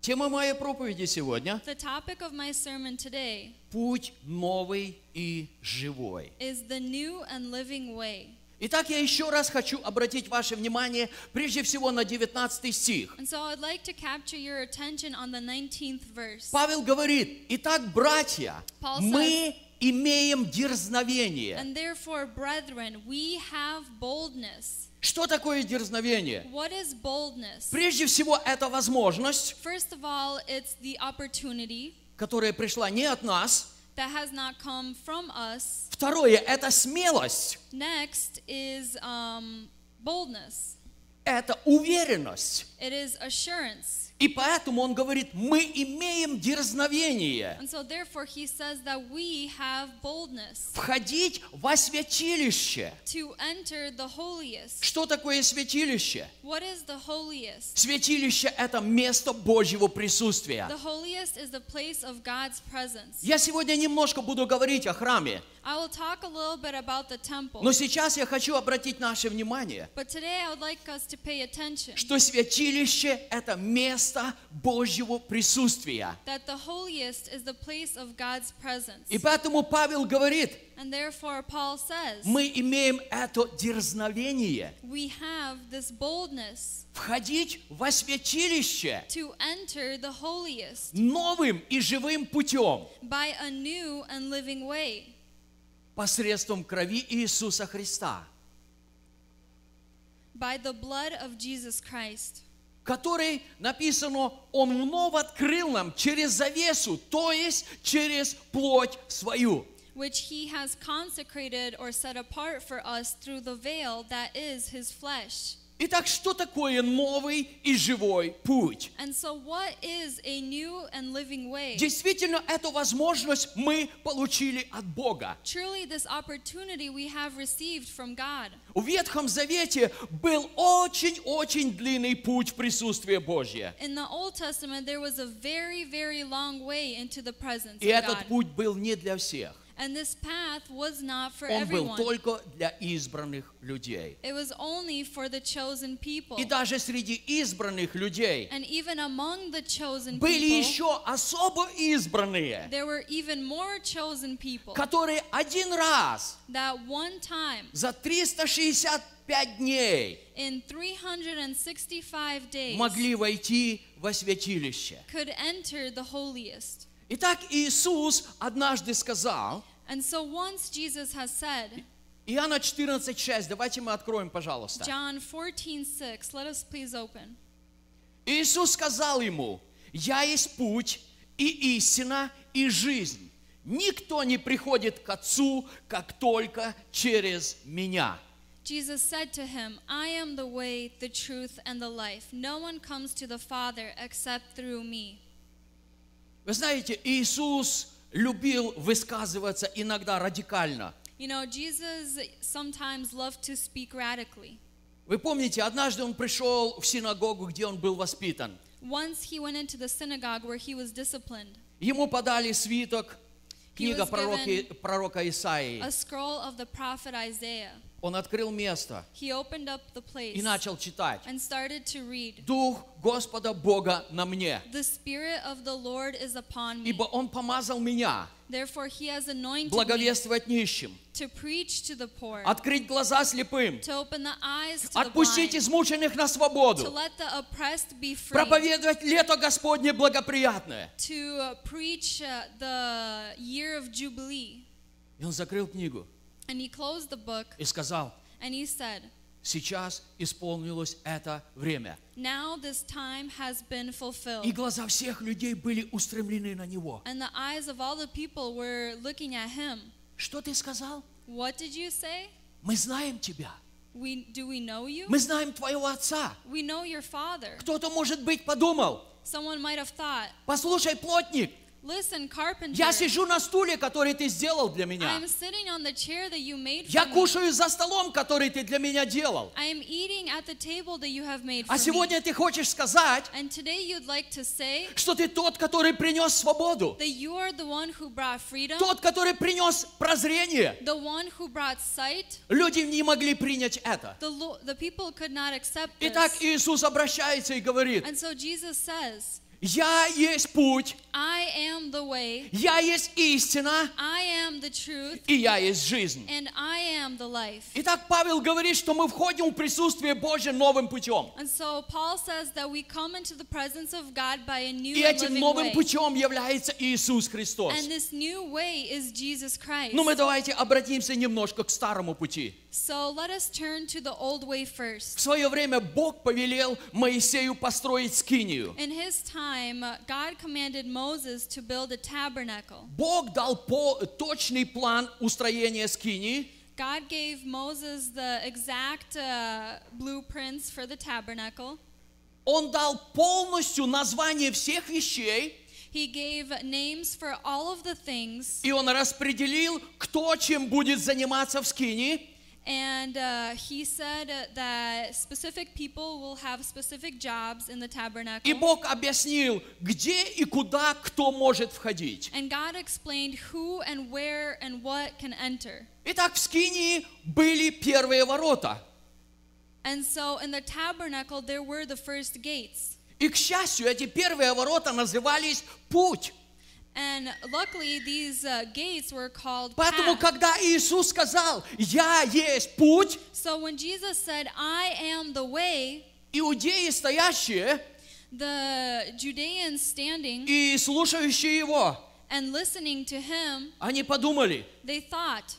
Speaker 6: Тема моей проповеди сегодня
Speaker 2: The topic of my sermon today –
Speaker 6: путь новый и живой.
Speaker 2: is the new and living way.
Speaker 6: Итак, я еще раз хочу обратить ваше внимание прежде всего на 19 стих.
Speaker 2: And so I'd like to capture your attention on the 19th verse.
Speaker 6: Павел говорит, итак, братья,
Speaker 2: Paul
Speaker 6: мы имеем дерзновение.
Speaker 2: And therefore, brethren, we have boldness.
Speaker 6: Что такое дерзновение?
Speaker 2: What is boldness?
Speaker 6: Прежде всего, это возможность,
Speaker 2: First of all, it's the opportunity
Speaker 6: которая пришла не от нас.
Speaker 2: that has not come from us.
Speaker 6: Второе, это смелость,
Speaker 2: Next is um, boldness.
Speaker 6: это уверенность.
Speaker 2: It is assurance.
Speaker 6: И поэтому он говорит, мы имеем дерзновение
Speaker 2: so, therefore, he says that we have boldness
Speaker 6: входить во святилище.
Speaker 2: to enter the holiest.
Speaker 6: Что такое святилище?
Speaker 2: What is the holiest?
Speaker 6: Святилище – это место Божьего присутствия.
Speaker 2: The holiest is the place of God's presence.
Speaker 6: Я сегодня немножко буду говорить о храме, Но сейчас я хочу обратить наше внимание,
Speaker 2: like
Speaker 6: что святилище – это место Божьего присутствия. И поэтому Павел говорит,
Speaker 2: And therefore, Paul says,
Speaker 6: мы имеем это дерзновение
Speaker 2: we have this boldness
Speaker 6: входить во святилище
Speaker 2: to enter the holiest
Speaker 6: новым и живым путем
Speaker 2: by a new and living way
Speaker 6: посредством крови Иисуса Христа,
Speaker 2: by the blood of Jesus Christ.
Speaker 6: который, написано, Он вновь открыл нам через завесу, то есть через плоть свою.
Speaker 2: which he has consecrated or set apart for us through the veil that is his flesh.
Speaker 6: Итак, что такое новый и живой путь?
Speaker 2: And so, what is a new and living way?
Speaker 6: Действительно, эту возможность мы получили от Бога. В Ветхом Завете был очень-очень длинный путь в присутствие Божье.
Speaker 2: Very, very
Speaker 6: И этот путь был не для всех.
Speaker 2: And this path was not for
Speaker 6: Он был
Speaker 2: everyone.
Speaker 6: только для избранных людей.
Speaker 2: It was only for the chosen people.
Speaker 6: И даже среди избранных людей
Speaker 2: And even among the chosen
Speaker 6: были
Speaker 2: people,
Speaker 6: еще особо избранные,
Speaker 2: there were even more chosen people
Speaker 6: которые один раз
Speaker 2: that one time
Speaker 6: за 365 дней
Speaker 2: in 365 days
Speaker 6: могли войти во святилище.
Speaker 2: could enter the holiest.
Speaker 6: Итак, Иисус однажды сказал,
Speaker 2: And so once Jesus has said,
Speaker 6: Иоанна 14,6, давайте мы откроем, пожалуйста.
Speaker 2: John 14:6, let us please open.
Speaker 6: Иисус сказал ему, «Я есть путь и истина и жизнь. Никто не приходит к Отцу, как только через Меня».
Speaker 2: Jesus said to him, I am the way, the truth, and the life. No one comes to the Father except through me.
Speaker 6: Вы знаете, Иисус любил высказываться иногда радикально.
Speaker 2: You know, Jesus sometimes loved to speak radically.
Speaker 6: Вы помните, однажды Он пришел в синагогу, где Он был воспитан.
Speaker 2: Once he went into the synagogue where he was disciplined.
Speaker 6: Ему подали свиток, книга
Speaker 2: was
Speaker 6: пророки-
Speaker 2: given
Speaker 6: пророка Исаии.
Speaker 2: A scroll of the prophet Isaiah.
Speaker 6: Он открыл место
Speaker 2: He opened up the place
Speaker 6: и начал читать.
Speaker 2: and started to read.
Speaker 6: Дух Господа Бога на мне,
Speaker 2: The Spirit of the Lord is upon me.
Speaker 6: ибо Он помазал меня
Speaker 2: Therefore, he has anointed me
Speaker 6: благовествовать нищим,
Speaker 2: to preach to the poor,
Speaker 6: открыть глаза слепым, отпустить измученных на свободу,
Speaker 2: let the oppressed be free,
Speaker 6: проповедовать лето Господне благоприятное.
Speaker 2: to uh, preach uh, the year of Jubilee.
Speaker 6: И он закрыл книгу
Speaker 2: And he closed the book
Speaker 6: и сказал,
Speaker 2: and he said,
Speaker 6: сейчас исполнилось это время.
Speaker 2: Now this time has been
Speaker 6: И
Speaker 2: fulfilled.
Speaker 6: глаза всех людей были устремлены на него.
Speaker 2: And the eyes of all the people were looking at him.
Speaker 6: Что ты сказал?
Speaker 2: What did you say?
Speaker 6: Мы знаем тебя.
Speaker 2: We, do we know you?
Speaker 6: Мы знаем твоего отца.
Speaker 2: We know your father.
Speaker 6: Кто-то, может быть, подумал,
Speaker 2: Someone might have thought,
Speaker 6: послушай, плотник,
Speaker 2: listen, carpenter,
Speaker 6: я сижу на стуле, который ты сделал для меня.
Speaker 2: I'm sitting on the chair that you made
Speaker 6: Я
Speaker 2: for me.
Speaker 6: кушаю за столом, который ты для меня делал.
Speaker 2: I am eating at the table that you have made for
Speaker 6: А
Speaker 2: me.
Speaker 6: сегодня ты хочешь сказать,
Speaker 2: And today you'd like to say
Speaker 6: что ты тот, который принес свободу,
Speaker 2: that you are the one who brought freedom,
Speaker 6: тот, который принес прозрение.
Speaker 2: the one who brought sight.
Speaker 6: Люди не могли принять это.
Speaker 2: The, the people could not accept this.
Speaker 6: Итак, Иисус обращается и говорит,
Speaker 2: And so Jesus says,
Speaker 6: я есть путь,
Speaker 2: I am the way,
Speaker 6: я есть истина,
Speaker 2: I am the truth,
Speaker 6: и я есть жизнь.
Speaker 2: and I am the life.
Speaker 6: Итак, Павел говорит, что мы входим в присутствие Божье новым путем.
Speaker 2: And so Paul says that we come into the presence of God by a new
Speaker 6: И этим новым
Speaker 2: way.
Speaker 6: путем является Иисус Христос.
Speaker 2: And this new way is Jesus Christ.
Speaker 6: Ну, мы давайте обратимся немножко к старому пути.
Speaker 2: So let us turn to the old way
Speaker 6: В
Speaker 2: first.
Speaker 6: свое время Бог повелел Моисею построить скинию.
Speaker 2: In his time, uh, God commanded Moses to build a tabernacle.
Speaker 6: Бог дал по, точный план устроения скинии,
Speaker 2: God gave Moses the exact uh, blueprints for the tabernacle.
Speaker 6: Он дал полностью название всех вещей,
Speaker 2: He gave names for all of the things,
Speaker 6: и он распределил, кто чем будет заниматься в скинии.
Speaker 2: and uh, he said uh, that specific people will have specific jobs in the
Speaker 6: И
Speaker 2: tabernacle.
Speaker 6: Бог объяснил, где и куда кто может входить.
Speaker 2: And God explained who and where and what can enter.
Speaker 6: Итак, в скинии были первые ворота.
Speaker 2: And so in the tabernacle, there were the first gates.
Speaker 6: И, к счастью, эти первые ворота назывались «путь».
Speaker 2: And luckily, these uh, gates were called
Speaker 6: Поэтому,
Speaker 2: path.
Speaker 6: когда Иисус сказал «Я есть путь»,
Speaker 2: So when Jesus said, I am the way,
Speaker 6: иудеи, стоящие
Speaker 2: the Judeans standing
Speaker 6: и слушающие Его,
Speaker 2: and listening to him,
Speaker 6: они подумали,
Speaker 2: they thought,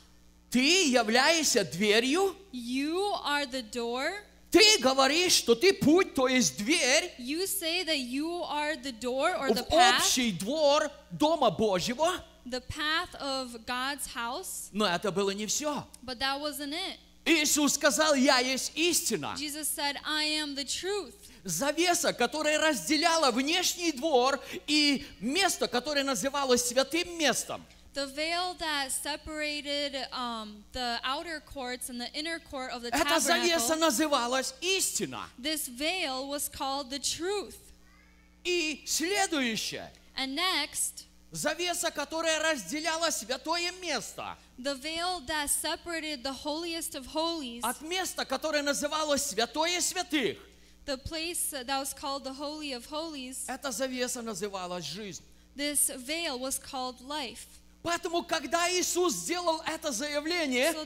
Speaker 6: ты являешься дверью,
Speaker 2: You are the door.
Speaker 6: ты говоришь, что ты путь, то есть дверь
Speaker 2: You say that you are the door or the path,
Speaker 6: общий двор Дома Божьего.
Speaker 2: the path of God's house.
Speaker 6: Но это было не все.
Speaker 2: But that wasn't it.
Speaker 6: Иисус сказал, я есть истина.
Speaker 2: Jesus said, I am the truth.
Speaker 6: Завеса, которая разделяла внешний двор и место, которое называлось святым местом.
Speaker 2: The veil that separated um, the outer courts and the inner court of the
Speaker 6: Эта завеса
Speaker 2: tabernacle,
Speaker 6: называлась истина.
Speaker 2: this veil was called the truth.
Speaker 6: И следующее.
Speaker 2: And next,
Speaker 6: Завеса, которая разделяла святое место
Speaker 2: the veil that separated the holiest of holies,
Speaker 6: от места, которое называлось святое святых.
Speaker 2: the place that was called the Holy of Holies,
Speaker 6: Эта завеса называлась жизнь.
Speaker 2: this veil was called life.
Speaker 6: Поэтому, когда Иисус сделал это заявление,
Speaker 2: So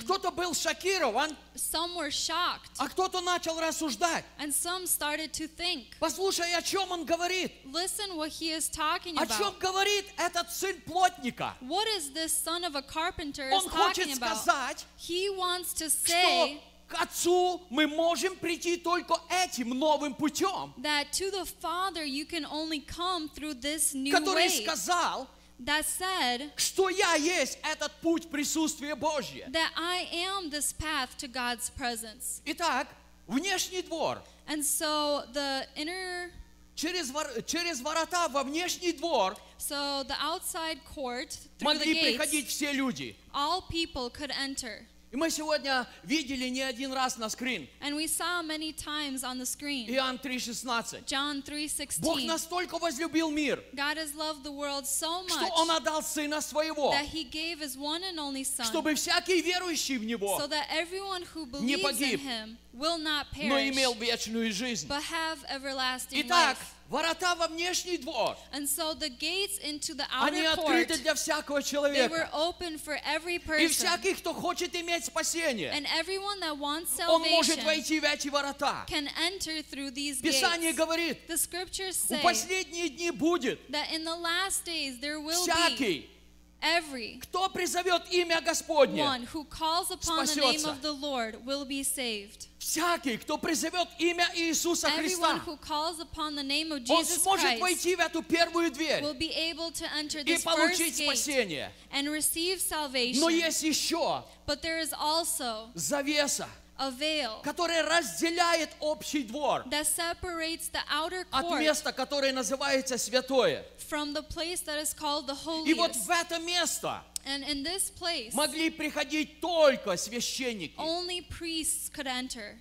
Speaker 6: кто-то был шокирован,
Speaker 2: some were shocked,
Speaker 6: а кто-то начал рассуждать.
Speaker 2: and some started to think.
Speaker 6: Послушай, о чем он говорит?
Speaker 2: Listen what he is talking
Speaker 6: О чем говорит этот сын плотника?
Speaker 2: What is this son of a carpenter is
Speaker 6: Он хочет сказать,
Speaker 2: He wants to
Speaker 6: что к Отцу мы можем прийти только этим новым путем,
Speaker 2: that to the Father you can only come through this new
Speaker 6: который
Speaker 2: way.
Speaker 6: сказал,
Speaker 2: That said,
Speaker 6: что я есть этот путь присутствия Божьего.
Speaker 2: that I am this path to God's presence.
Speaker 6: Итак, внешний двор.
Speaker 2: And so the inner,
Speaker 6: Через, вор- через ворота во внешний двор
Speaker 2: so the outside court, through the
Speaker 6: могли приходить
Speaker 2: gates,
Speaker 6: все люди.
Speaker 2: all people could enter.
Speaker 6: И мы сегодня видели не один раз на скрин.
Speaker 2: And we saw many times on the screen,
Speaker 6: Иоанн 3,16.
Speaker 2: John
Speaker 6: Бог
Speaker 2: 3:16.
Speaker 6: настолько возлюбил мир,
Speaker 2: God has loved the world so
Speaker 6: что Он
Speaker 2: much
Speaker 6: отдал Сына Своего,
Speaker 2: that he gave his one and only son
Speaker 6: чтобы всякий верующий в Него,
Speaker 2: so that everyone who
Speaker 6: не
Speaker 2: believes in
Speaker 6: погиб,
Speaker 2: him will not
Speaker 6: но
Speaker 2: perish
Speaker 6: имел вечную жизнь.
Speaker 2: but have everlasting
Speaker 6: Итак,
Speaker 2: life.
Speaker 6: ворота во внешний двор,
Speaker 2: And so the gates into the
Speaker 6: они
Speaker 2: outer court,
Speaker 6: открыты для всякого
Speaker 2: they
Speaker 6: человека.
Speaker 2: were open for every
Speaker 6: И
Speaker 2: person.
Speaker 6: всякий, кто хочет иметь спасение,
Speaker 2: And everyone that wants
Speaker 6: он может
Speaker 2: salvation
Speaker 6: войти в эти ворота.
Speaker 2: can enter through these
Speaker 6: Писание
Speaker 2: gates.
Speaker 6: говорит,
Speaker 2: The scriptures
Speaker 6: в
Speaker 2: say
Speaker 6: последние дни будет
Speaker 2: that in the last days there will be
Speaker 6: всякий,
Speaker 2: every
Speaker 6: кто призовет имя Господне,
Speaker 2: one who calls upon the name
Speaker 6: спасется.
Speaker 2: of the Lord will be saved.
Speaker 6: всякий, кто призовет имя Иисуса
Speaker 2: Everyone
Speaker 6: Христа,
Speaker 2: who calls upon the name of
Speaker 6: он
Speaker 2: Jesus
Speaker 6: сможет
Speaker 2: Christ
Speaker 6: войти в эту первую дверь
Speaker 2: will be able to enter
Speaker 6: и
Speaker 2: this
Speaker 6: получить
Speaker 2: first gate
Speaker 6: спасение.
Speaker 2: and receive
Speaker 6: Но
Speaker 2: salvation.
Speaker 6: есть еще
Speaker 2: But there is also
Speaker 6: завеса,
Speaker 2: a veil
Speaker 6: которая разделяет общий двор
Speaker 2: that separates the outer
Speaker 6: от места, которое называется святое.
Speaker 2: from the place that is called the
Speaker 6: И вот в это место
Speaker 2: And in this place,
Speaker 6: могли приходить только священники.
Speaker 2: only priests could enter.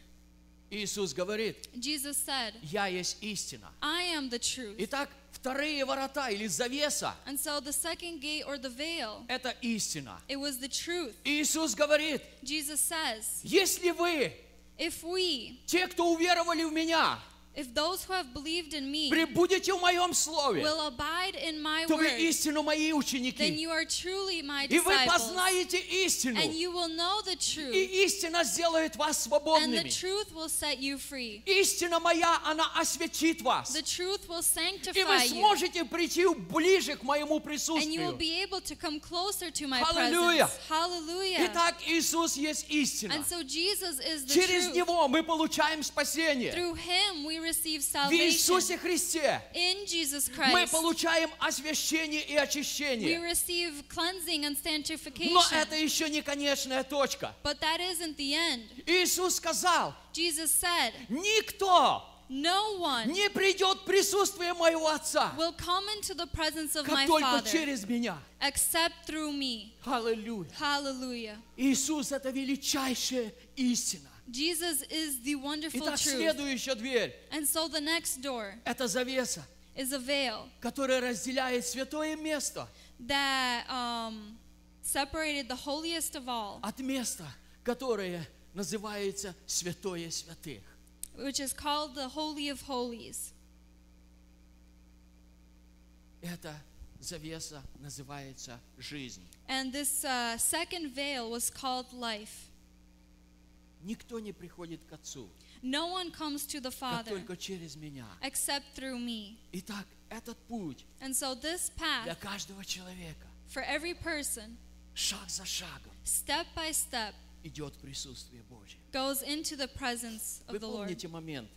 Speaker 6: Иисус говорит,
Speaker 2: Jesus said,
Speaker 6: я есть истина.
Speaker 2: I am the truth.
Speaker 6: Итак, вторые ворота или завеса
Speaker 2: And so the second gate or the veil, –
Speaker 6: это истина.
Speaker 2: it was the truth.
Speaker 6: Иисус говорит,
Speaker 2: Jesus says,
Speaker 6: если вы,
Speaker 2: if we,
Speaker 6: те, кто уверовали в Меня,
Speaker 2: if those who have believed in me
Speaker 6: пребудете в Моем Слове,
Speaker 2: will abide in my
Speaker 6: то вы
Speaker 2: word,
Speaker 6: истину мои
Speaker 2: then
Speaker 6: ученики.
Speaker 2: you are truly my
Speaker 6: И вы
Speaker 2: disciples.
Speaker 6: познаете истину.
Speaker 2: And you will know the truth.
Speaker 6: И истина сделает вас
Speaker 2: And the
Speaker 6: свободными.
Speaker 2: truth will set you free.
Speaker 6: Истина моя, она осветит вас.
Speaker 2: The truth will
Speaker 6: И
Speaker 2: sanctify
Speaker 6: вы
Speaker 2: you.
Speaker 6: сможете прийти ближе к моему
Speaker 2: And you will
Speaker 6: присутствию.
Speaker 2: be able to come closer to my
Speaker 6: Hallelujah.
Speaker 2: presence. Hallelujah.
Speaker 6: Итак, Иисус есть истина.
Speaker 2: And so Jesus is the
Speaker 6: Через
Speaker 2: truth.
Speaker 6: Него мы получаем спасение.
Speaker 2: Through him we receive
Speaker 6: В
Speaker 2: salvation.
Speaker 6: Иисусе Христе
Speaker 2: In Jesus
Speaker 6: мы
Speaker 2: Christ
Speaker 6: получаем освящение и
Speaker 2: we
Speaker 6: очищение.
Speaker 2: receive cleansing and sanctification.
Speaker 6: Но это еще не конечная точка.
Speaker 2: But that isn't the end.
Speaker 6: Иисус сказал,
Speaker 2: Jesus said,
Speaker 6: никто
Speaker 2: No one
Speaker 6: не придет в присутствие моего Отца,
Speaker 2: will come into the presence of
Speaker 6: как
Speaker 2: my
Speaker 6: только
Speaker 2: Father
Speaker 6: через меня.
Speaker 2: except through me.
Speaker 6: Аллилуйя.
Speaker 2: Hallelujah.
Speaker 6: Иисус – это величайшая истина.
Speaker 2: Jesus is the wonderful
Speaker 6: Итак,
Speaker 2: truth.
Speaker 6: следующая дверь
Speaker 2: And so the next door –
Speaker 6: это завеса,
Speaker 2: is a veil
Speaker 6: которая разделяет святое место
Speaker 2: that um, separated the holiest of all,
Speaker 6: от места, которое называется святое святых.
Speaker 2: which is called the Holy of Holies.
Speaker 6: Эта завеса называется жизнь.
Speaker 2: And this uh, second veil was called life.
Speaker 6: Никто не приходит к Отцу,
Speaker 2: No one comes to the
Speaker 6: как
Speaker 2: Father
Speaker 6: только через меня.
Speaker 2: except through me.
Speaker 6: Итак, этот путь
Speaker 2: And so this
Speaker 6: для
Speaker 2: path
Speaker 6: каждого человека
Speaker 2: for every person,
Speaker 6: шаг за шагом
Speaker 2: step by step,
Speaker 6: идет присутствие Божье.
Speaker 2: goes into the presence
Speaker 6: Вы
Speaker 2: of the Lord.
Speaker 6: помните момент,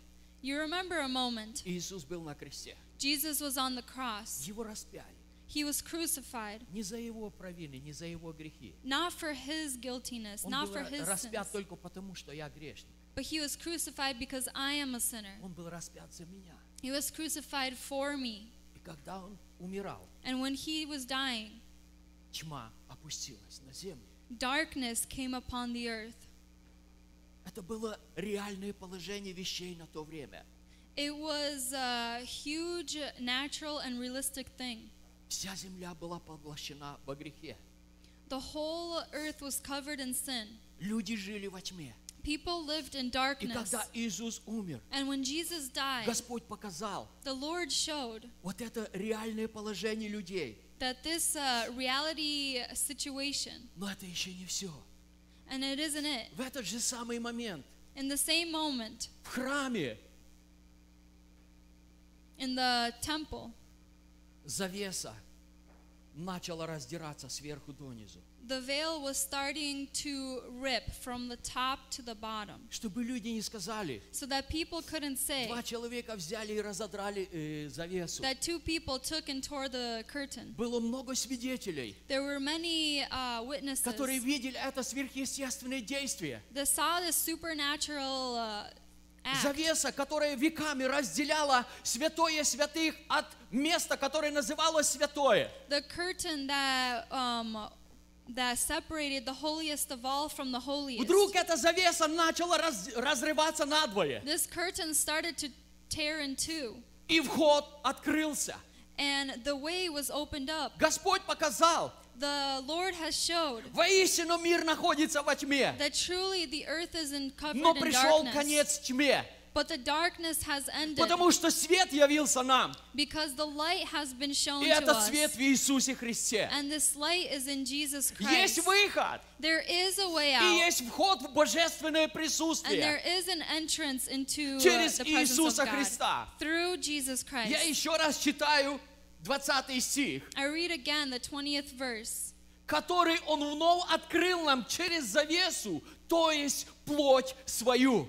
Speaker 2: You remember a moment.
Speaker 6: Иисус был на кресте,
Speaker 2: Jesus was on the cross.
Speaker 6: его распяли.
Speaker 2: He was crucified,
Speaker 6: Не за его провины, не за его грехи.
Speaker 2: not for his guiltiness,
Speaker 6: Он
Speaker 2: not
Speaker 6: был
Speaker 2: for his
Speaker 6: распят
Speaker 2: sins,
Speaker 6: только потому, что я грешник.
Speaker 2: but he was crucified because I am a sinner.
Speaker 6: Он был распят за меня.
Speaker 2: He was crucified for me.
Speaker 6: И когда он умирал,
Speaker 2: And when he was dying,
Speaker 6: тьма опустилась на землю.
Speaker 2: darkness came upon the earth.
Speaker 6: Это было реальное положение вещей на то время.
Speaker 2: It was a huge natural and realistic thing.
Speaker 6: Вся земля была поглощена во грехе.
Speaker 2: The whole earth was covered in sin.
Speaker 6: Люди жили во тьме.
Speaker 2: People lived in
Speaker 6: И
Speaker 2: darkness.
Speaker 6: когда Иисус умер,
Speaker 2: And when Jesus died,
Speaker 6: Господь показал
Speaker 2: the Lord showed
Speaker 6: вот это реальное положение людей.
Speaker 2: that this uh, reality situation,
Speaker 6: Но это еще не все.
Speaker 2: and it isn't it,
Speaker 6: В этот же самый момент
Speaker 2: in the same moment
Speaker 6: в храме
Speaker 2: in the temple,
Speaker 6: завеса начала раздираться сверху донизу.
Speaker 2: the veil was starting to rip from the top to the bottom.
Speaker 6: Чтобы люди не сказали,
Speaker 2: So that people couldn't say
Speaker 6: два человека взяли и разодрали э, завесу.
Speaker 2: that two people took and tore the curtain.
Speaker 6: Было много свидетелей,
Speaker 2: There were many uh, witnesses
Speaker 6: которые видели это сверхъестественное действие.
Speaker 2: that saw this supernatural uh.
Speaker 6: Завеса, которая веками разделяла святое святых от места, которое называлось святое.
Speaker 2: The curtain that um, that separated the holiest of all from the holiest.
Speaker 6: Вдруг эта завеса начала раз- разрываться надвое,
Speaker 2: This curtain started to tear in two,
Speaker 6: и вход открылся.
Speaker 2: and the way was opened up.
Speaker 6: Господь показал,
Speaker 2: The Lord has showed
Speaker 6: воистину мир находится во тьме,
Speaker 2: that truly the earth is in covered
Speaker 6: но
Speaker 2: in
Speaker 6: пришел
Speaker 2: darkness,
Speaker 6: конец тьме,
Speaker 2: but the darkness has ended
Speaker 6: потому что свет явился нам,
Speaker 2: because the light has been shown
Speaker 6: и это
Speaker 2: us,
Speaker 6: свет в Иисусе Христе.
Speaker 2: and this light is in Jesus
Speaker 6: Есть
Speaker 2: Christ.
Speaker 6: выход,
Speaker 2: There is a way
Speaker 6: и
Speaker 2: out,
Speaker 6: есть вход в божественное
Speaker 2: and there
Speaker 6: присутствие.
Speaker 2: is an entrance into uh,
Speaker 6: Через
Speaker 2: the presence of
Speaker 6: Иисуса
Speaker 2: God
Speaker 6: Христа.
Speaker 2: through Jesus Christ.
Speaker 6: Я еще раз читаю 20 стих.
Speaker 2: I read again the 20th verse.
Speaker 6: который Он вновь открыл нам через завесу, то есть плоть свою.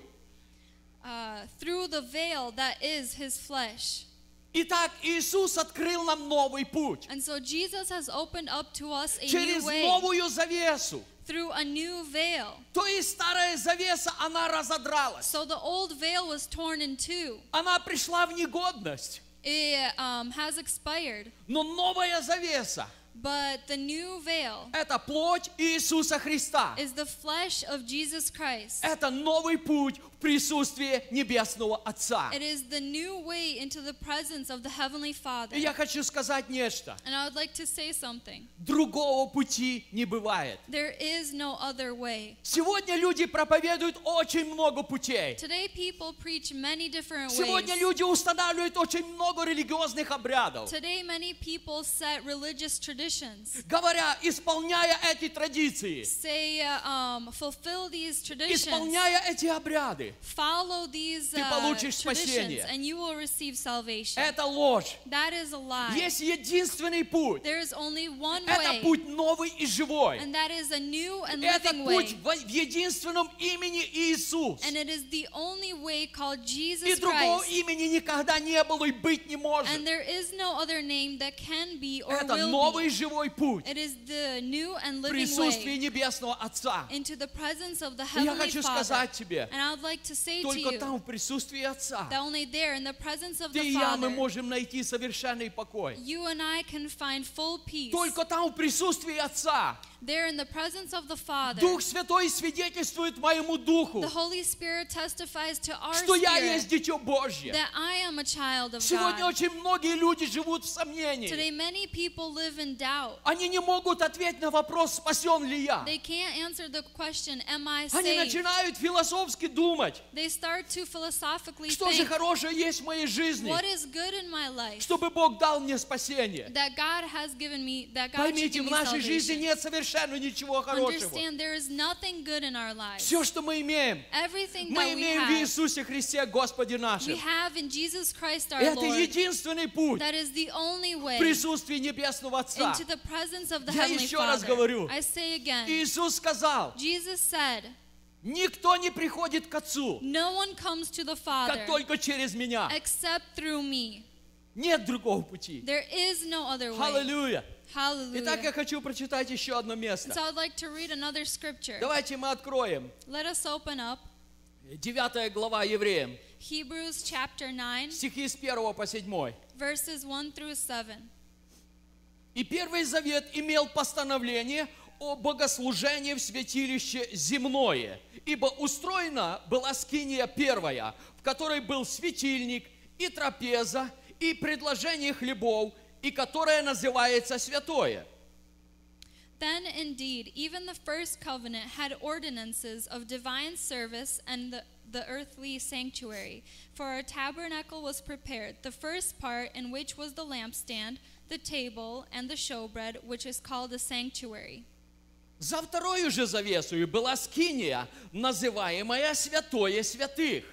Speaker 2: Uh, through the veil that is his flesh.
Speaker 6: Итак, Иисус открыл нам новый путь.
Speaker 2: And so Jesus has opened up to us a
Speaker 6: Через
Speaker 2: new way
Speaker 6: новую завесу.
Speaker 2: through a new veil.
Speaker 6: То есть старая завеса, она разодралась.
Speaker 2: So the old veil was torn in two.
Speaker 6: Она пришла в негодность.
Speaker 2: It um, has expired.
Speaker 6: Но новая завеса
Speaker 2: But the new veil –
Speaker 6: это плоть Иисуса Христа.
Speaker 2: is the flesh of Jesus Christ.
Speaker 6: Это новый путь в присутствие Небесного Отца. И я хочу сказать нечто.
Speaker 2: Like.
Speaker 6: Другого пути не бывает.
Speaker 2: There is no other way.
Speaker 6: Сегодня люди проповедуют очень много путей. Сегодня
Speaker 2: ways.
Speaker 6: люди устанавливают очень много религиозных обрядов, говоря, исполняя эти традиции,
Speaker 2: Say, uh, um, fulfill these traditions,
Speaker 6: исполняя эти обряды.
Speaker 2: Follow these
Speaker 6: Ты
Speaker 2: uh,
Speaker 6: получишь
Speaker 2: traditions,
Speaker 6: спасение.
Speaker 2: and you will receive salvation.
Speaker 6: Это ложь.
Speaker 2: That is a lie.
Speaker 6: Есть единственный путь.
Speaker 2: There is only one
Speaker 6: Это
Speaker 2: way,
Speaker 6: путь новый и живой.
Speaker 2: and that is a new and
Speaker 6: Это путь
Speaker 2: way.
Speaker 6: в единственном имени Иисус.
Speaker 2: And it is the only way called
Speaker 6: И
Speaker 2: Jesus
Speaker 6: другого
Speaker 2: Christ.
Speaker 6: имени никогда не было и быть не может.
Speaker 2: And there is no other name that can be or
Speaker 6: Это
Speaker 2: will
Speaker 6: новый
Speaker 2: be.
Speaker 6: живой путь
Speaker 2: It is the new and living
Speaker 6: присутствии
Speaker 2: way
Speaker 6: Небесного Отца.
Speaker 2: into the presence of the
Speaker 6: И я
Speaker 2: Heavenly
Speaker 6: хочу
Speaker 2: Father.
Speaker 6: сказать тебе,
Speaker 2: And I would like to say to
Speaker 6: только
Speaker 2: you
Speaker 6: там в присутствии Отца
Speaker 2: that only there, in the presence of
Speaker 6: ты
Speaker 2: the
Speaker 6: и я, мы
Speaker 2: Father,
Speaker 6: можем найти совершенный покой.
Speaker 2: you and I can find full peace.
Speaker 6: Только там в присутствии Отца
Speaker 2: There, in the presence of the Father,
Speaker 6: Дух Святой свидетельствует моему духу,
Speaker 2: the Holy Spirit testifies to our
Speaker 6: что я есть Дитё Божье.
Speaker 2: that I am a child of
Speaker 6: Сегодня
Speaker 2: God.
Speaker 6: очень многие люди живут в сомнении.
Speaker 2: Today, many people live in doubt.
Speaker 6: Они не могут ответить на вопрос, спасен ли я.
Speaker 2: They can't answer the question, Am I
Speaker 6: Они
Speaker 2: saved?
Speaker 6: начинают философски думать,
Speaker 2: They start to philosophically
Speaker 6: что же
Speaker 2: think,
Speaker 6: хорошее есть в моей жизни,
Speaker 2: What is good in my life
Speaker 6: чтобы Бог дал мне спасение.
Speaker 2: that God has given me, that God
Speaker 6: Поймите, в нашей жизни нет совершенно ничего хорошего. Все, что мы имеем, мы имеем в Иисусе Христе, Господе нашем. Это единственный путь в присутствии Небесного Отца.
Speaker 2: into the presence of the
Speaker 6: Я еще раз говорю.
Speaker 2: I say again,
Speaker 6: Иисус сказал, никто не приходит к Отцу,
Speaker 2: No one comes to the Father
Speaker 6: как только через меня.
Speaker 2: except through me.
Speaker 6: Нет другого пути.
Speaker 2: There is no other way.
Speaker 6: Аллилуйя. Итак, я
Speaker 2: Hallelujah.
Speaker 6: хочу прочитать еще одно место.
Speaker 2: so I'd like to read another scripture.
Speaker 6: Давайте мы откроем.
Speaker 2: Let us open up
Speaker 6: 9 глава Евреям,
Speaker 2: Hebrews chapter 9,
Speaker 6: стихи с 1 по 7.
Speaker 2: verses 1 through 7.
Speaker 6: И Первый Завет имел постановление о богослужении в святилище земное, ибо устроена была скиния первая, в которой был светильник и трапеза, и предложение хлебов, и которое называется святое.
Speaker 2: Then indeed, even the first covenant had ordinances of divine service and the, the earthly sanctuary. For our tabernacle was prepared, the first part in which was the lampstand, the table, and the showbread, which is called the sanctuary.
Speaker 6: За вторую же завесою была скиния, называемая святое святых.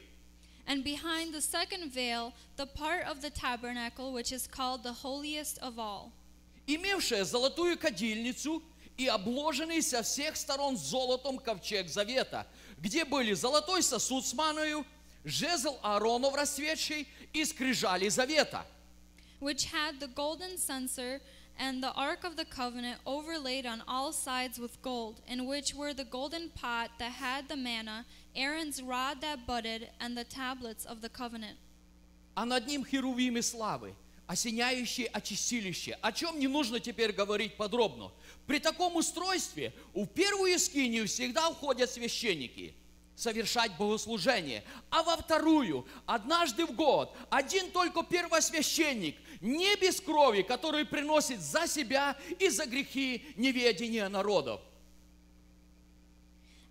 Speaker 2: And behind the second veil, the part of the tabernacle which is called the holiest of all,
Speaker 6: имевшая золотую кадильницу и обложенный со всех сторон золотом ковчег завета, где были золотой сосуд с маною, жезл Ааронов расцветший и скрижали завета.
Speaker 2: which had the golden censer and the ark of the covenant overlaid on all sides with gold, in which were the golden pot that had the manna, Aaron's rod that budded, and the tablets of the covenant.
Speaker 6: А над ним херувимы славы, осеняющие очистилище, о чем не нужно теперь говорить подробно. При таком устройстве в первую скинию всегда входят священники совершать богослужение, а во вторую однажды в год один только первосвященник, не без крови, который приносит за себя и за грехи неведения народов.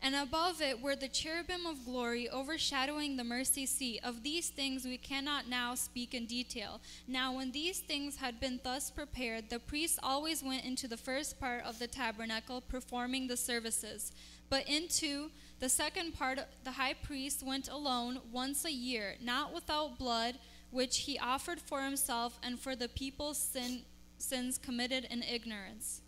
Speaker 2: And above it were the cherubim of glory overshadowing the mercy seat. Of these things we cannot now speak in detail. Now, when these things had been thus prepared, the priests always went into the first part of the tabernacle performing the services. But into the second part, the high priest went alone once a year, not without blood, which he offered for himself and for the people's sin, sins committed in ignorance.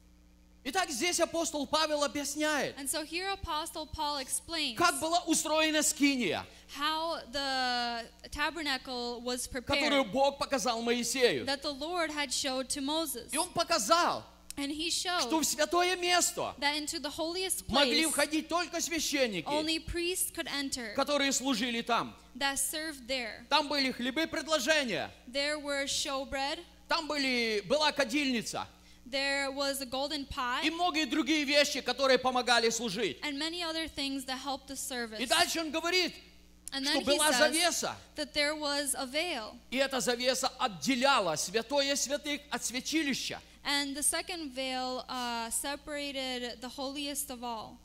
Speaker 6: Итак, здесь апостол Павел объясняет,
Speaker 2: And so here Apostle Paul explains
Speaker 6: как была устроена скиния,
Speaker 2: how the tabernacle was
Speaker 6: которую
Speaker 2: prepared
Speaker 6: Бог показал Моисею.
Speaker 2: that the Lord had showed to Moses.
Speaker 6: И он показал,
Speaker 2: And he
Speaker 6: что
Speaker 2: showed
Speaker 6: в святое место
Speaker 2: that into the holiest
Speaker 6: могли
Speaker 2: place
Speaker 6: входить только священники,
Speaker 2: only priests could enter
Speaker 6: которые служили там.
Speaker 2: that served there.
Speaker 6: Там были хлебы предложения,
Speaker 2: There were showbread,
Speaker 6: там были, была кадильница
Speaker 2: there was a golden pot,
Speaker 6: и многие другие вещи, которые помогали служить.
Speaker 2: and many other things that helped the service.
Speaker 6: И дальше он говорит,
Speaker 2: And
Speaker 6: что
Speaker 2: then he
Speaker 6: была
Speaker 2: says
Speaker 6: завеса,
Speaker 2: that there was a veil.
Speaker 6: и эта завеса отделяла святое святых от святилища.
Speaker 2: And the second veil uh, separated the holiest of all.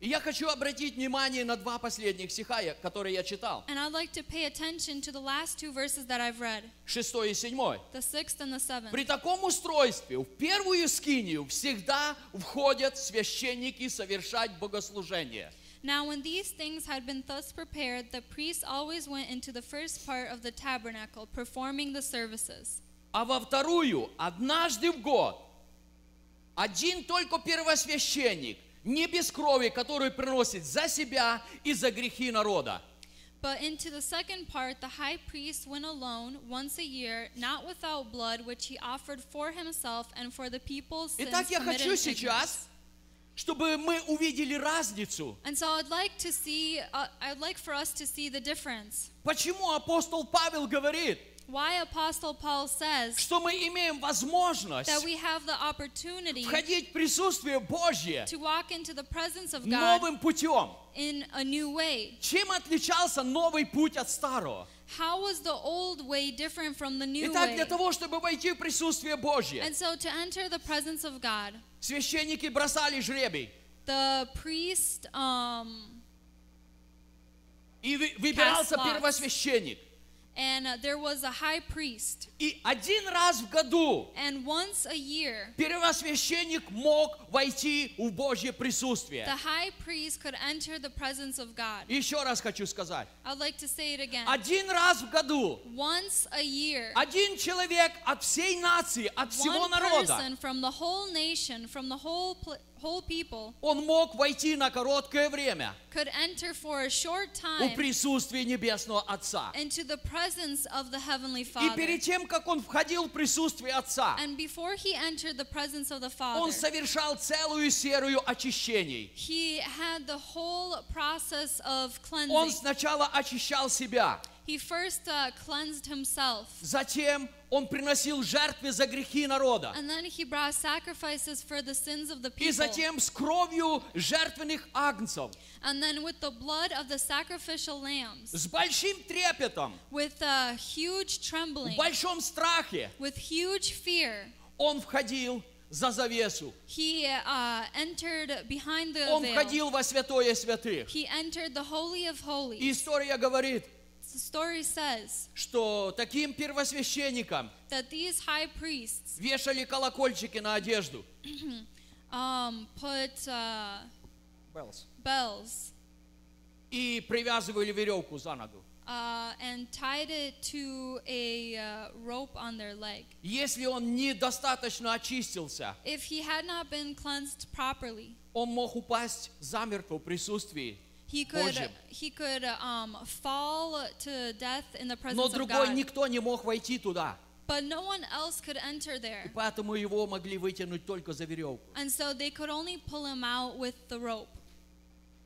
Speaker 6: И я хочу обратить внимание на два последних стиха, которые я читал,
Speaker 2: And I'd like to pay attention to the last two verses that I've read,
Speaker 6: шестой и седьмой.
Speaker 2: the sixth and the seventh.
Speaker 6: При таком устройстве в первую скинию всегда входят священники совершать богослужение.
Speaker 2: Now, when these things had been thus prepared, the priests always went into the first part of the tabernacle, performing the services.
Speaker 6: А во вторую, однажды в год, один только первосвященник, не без крови, который приносит за себя и за грехи народа.
Speaker 2: But into the second part, the high priest went alone once a year, not without blood, which he offered for himself and for the people's sins
Speaker 6: Итак, я хочу сейчас, чтобы мы увидели разницу.
Speaker 2: And so I'd like to see, uh, I'd like for us to see the difference.
Speaker 6: Почему апостол Павел говорит,
Speaker 2: Why Apostle Paul says
Speaker 6: что мы имеем возможность
Speaker 2: that we have the opportunity
Speaker 6: входить в присутствие Божье
Speaker 2: to walk into the presence of God
Speaker 6: новым путем.
Speaker 2: in a new way.
Speaker 6: Чем отличался новый путь от старого?
Speaker 2: How was the old way different from the new
Speaker 6: Итак,
Speaker 2: way?
Speaker 6: для того, чтобы войти в присутствие Божье,
Speaker 2: And so to enter the presence of God,
Speaker 6: священники бросали жребий
Speaker 2: the priest um,
Speaker 6: и вы- выбирался первосвященник.
Speaker 2: and uh, there was a high priest.
Speaker 6: И один раз в году
Speaker 2: And once a year,
Speaker 6: первосвященник мог войти в Божье присутствие.
Speaker 2: the high priest could enter the presence of God.
Speaker 6: Еще раз хочу сказать.
Speaker 2: I'd like to say it again.
Speaker 6: Один раз в году
Speaker 2: Once a year,
Speaker 6: один человек от всей нации, от всего
Speaker 2: one
Speaker 6: народа,
Speaker 2: person from the whole nation, from the whole pl- whole people,
Speaker 6: он мог войти на короткое время
Speaker 2: could enter for a short
Speaker 6: в
Speaker 2: time
Speaker 6: присутствие Небесного Отца.
Speaker 2: into the presence of the heavenly
Speaker 6: И
Speaker 2: Father.
Speaker 6: перед тем, как он входил в присутствие Отца,
Speaker 2: And before he entered the presence of the Father,
Speaker 6: он совершал целую серию очищений.
Speaker 2: he had the whole process of
Speaker 6: Он
Speaker 2: cleansing.
Speaker 6: сначала очищал себя,
Speaker 2: He first uh, cleansed himself,
Speaker 6: Затем он приносил жертвы за грехи народа.
Speaker 2: and then he brought sacrifices for the sins of the
Speaker 6: И
Speaker 2: people.
Speaker 6: затем с кровью жертвенных агнцев,
Speaker 2: And then with the blood of the sacrificial lambs,
Speaker 6: с большим трепетом,
Speaker 2: with a huge
Speaker 6: в
Speaker 2: trembling,
Speaker 6: большом страхе,
Speaker 2: with huge fear,
Speaker 6: он входил за завесу.
Speaker 2: he uh, entered behind the
Speaker 6: Он
Speaker 2: veil.
Speaker 6: входил во святое святых.
Speaker 2: He entered the Holy of
Speaker 6: И
Speaker 2: Holies.
Speaker 6: история говорит,
Speaker 2: The story says
Speaker 6: что таким первосвященникам
Speaker 2: that these high priests
Speaker 6: вешали колокольчики на одежду.
Speaker 2: um, put uh, bells
Speaker 6: И привязывали веревку за ногу.
Speaker 2: uh, and tied it to a uh, rope on their leg.
Speaker 6: Если он недостаточно очистился,
Speaker 2: If he had not been cleansed properly,
Speaker 6: он мог упасть замертво в присутствии.
Speaker 2: he could
Speaker 6: Божьим.
Speaker 2: he could um, fall to death in the
Speaker 6: Но
Speaker 2: presence of
Speaker 6: другой
Speaker 2: God.
Speaker 6: никто не мог войти туда.
Speaker 2: But no one else could enter
Speaker 6: И
Speaker 2: there.
Speaker 6: поэтому его могли вытянуть только за веревку.
Speaker 2: And so they could only pull him out with the rope.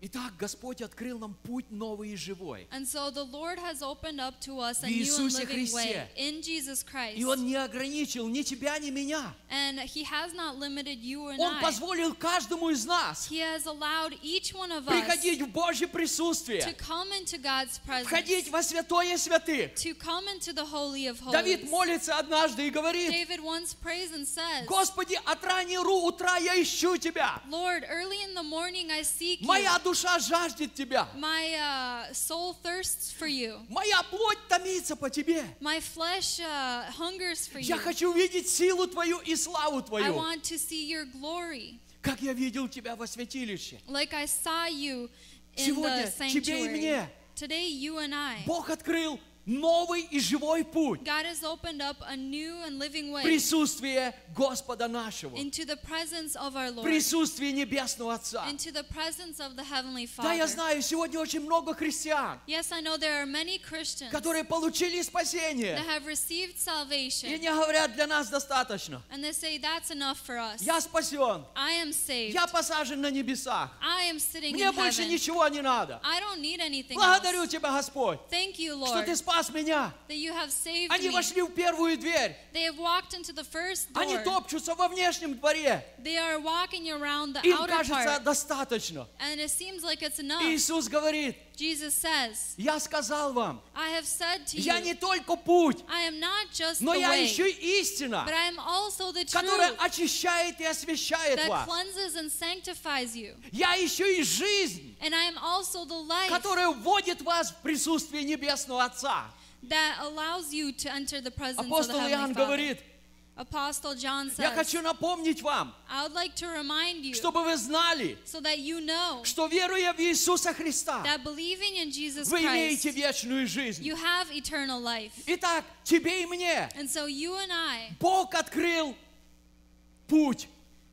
Speaker 6: Итак, Господь открыл нам путь новый и живой.
Speaker 2: And so the Lord has opened up to us a
Speaker 6: В
Speaker 2: new and
Speaker 6: Иисусе
Speaker 2: living way
Speaker 6: Христе.
Speaker 2: in Jesus Christ.
Speaker 6: И Он не ограничил ни тебя, ни меня.
Speaker 2: And He has not limited you and
Speaker 6: Он
Speaker 2: I.
Speaker 6: позволил каждому из нас
Speaker 2: He has allowed each one of us
Speaker 6: приходить в Божье
Speaker 2: to
Speaker 6: присутствие,
Speaker 2: come into God's
Speaker 6: входить
Speaker 2: presence,
Speaker 6: во святое святых.
Speaker 2: to come into the Holy of
Speaker 6: Давид
Speaker 2: Holies.
Speaker 6: молится однажды и говорит,
Speaker 2: David once prays and says,
Speaker 6: Господи, от ранней ру утра я ищу Тебя.
Speaker 2: Lord, early in the morning I seek you.
Speaker 6: Моя душа жаждет Тебя.
Speaker 2: My uh, soul thirsts for you.
Speaker 6: Моя плоть томится по Тебе.
Speaker 2: My flesh uh, hungers for you.
Speaker 6: Я хочу видеть силу Твою и славу
Speaker 2: I
Speaker 6: Твою,
Speaker 2: want to see your glory.
Speaker 6: как я видел Тебя во святилище.
Speaker 2: Like I saw you in
Speaker 6: Сегодня
Speaker 2: the
Speaker 6: тебе и
Speaker 2: sanctuary.
Speaker 6: мне
Speaker 2: Today, you and I.
Speaker 6: Бог открыл новый и живой путь.
Speaker 2: God has opened up a new and living way
Speaker 6: Присутствие Господа нашего.
Speaker 2: into the presence of our Lord,
Speaker 6: Присутствие Небесного Отца.
Speaker 2: into the presence of the Heavenly
Speaker 6: Да, я
Speaker 2: Father.
Speaker 6: знаю, сегодня очень много христиан,
Speaker 2: Yes, I know there are many Christians
Speaker 6: которые получили спасение.
Speaker 2: that have received
Speaker 6: И
Speaker 2: salvation,
Speaker 6: не говорят, для нас достаточно.
Speaker 2: and they say, That's enough for us.
Speaker 6: Я спасен.
Speaker 2: I am saved.
Speaker 6: Я посажен на небесах.
Speaker 2: I am sitting
Speaker 6: Мне
Speaker 2: in
Speaker 6: больше
Speaker 2: heaven.
Speaker 6: ничего не надо.
Speaker 2: I don't need anything
Speaker 6: Благодарю
Speaker 2: else.
Speaker 6: Тебя, Господь,
Speaker 2: Thank you,
Speaker 6: что
Speaker 2: Lord,
Speaker 6: Ты спас меня. Они вошли в первую дверь. Они топчутся во внешнем дворе. Им кажется достаточно. Иисус говорит,
Speaker 2: Jesus says,
Speaker 6: я сказал вам,
Speaker 2: I have said to
Speaker 6: я
Speaker 2: you,
Speaker 6: не только путь,
Speaker 2: I am not just the
Speaker 6: но я
Speaker 2: way,
Speaker 6: еще и истина,
Speaker 2: but I am also the
Speaker 6: которая
Speaker 2: truth
Speaker 6: очищает и освящает
Speaker 2: that
Speaker 6: вас.
Speaker 2: cleanses and sanctifies you.
Speaker 6: Я еще и жизнь,
Speaker 2: And I am also the life
Speaker 6: которая вводит вас в присутствие Небесного Отца.
Speaker 2: that allows you to enter the presence of the
Speaker 6: Апостол
Speaker 2: Heavenly
Speaker 6: Иоанн
Speaker 2: Father.
Speaker 6: говорит,
Speaker 2: Apostle John
Speaker 6: я
Speaker 2: says,
Speaker 6: хочу напомнить вам,
Speaker 2: I would like to remind you
Speaker 6: чтобы вы знали,
Speaker 2: so that you know
Speaker 6: что веруя в Иисуса Христа,
Speaker 2: that believing in Jesus
Speaker 6: вы имеете вечную жизнь.
Speaker 2: you have eternal life.
Speaker 6: Итак, тебе и мне
Speaker 2: And so you and I,
Speaker 6: Бог открыл путь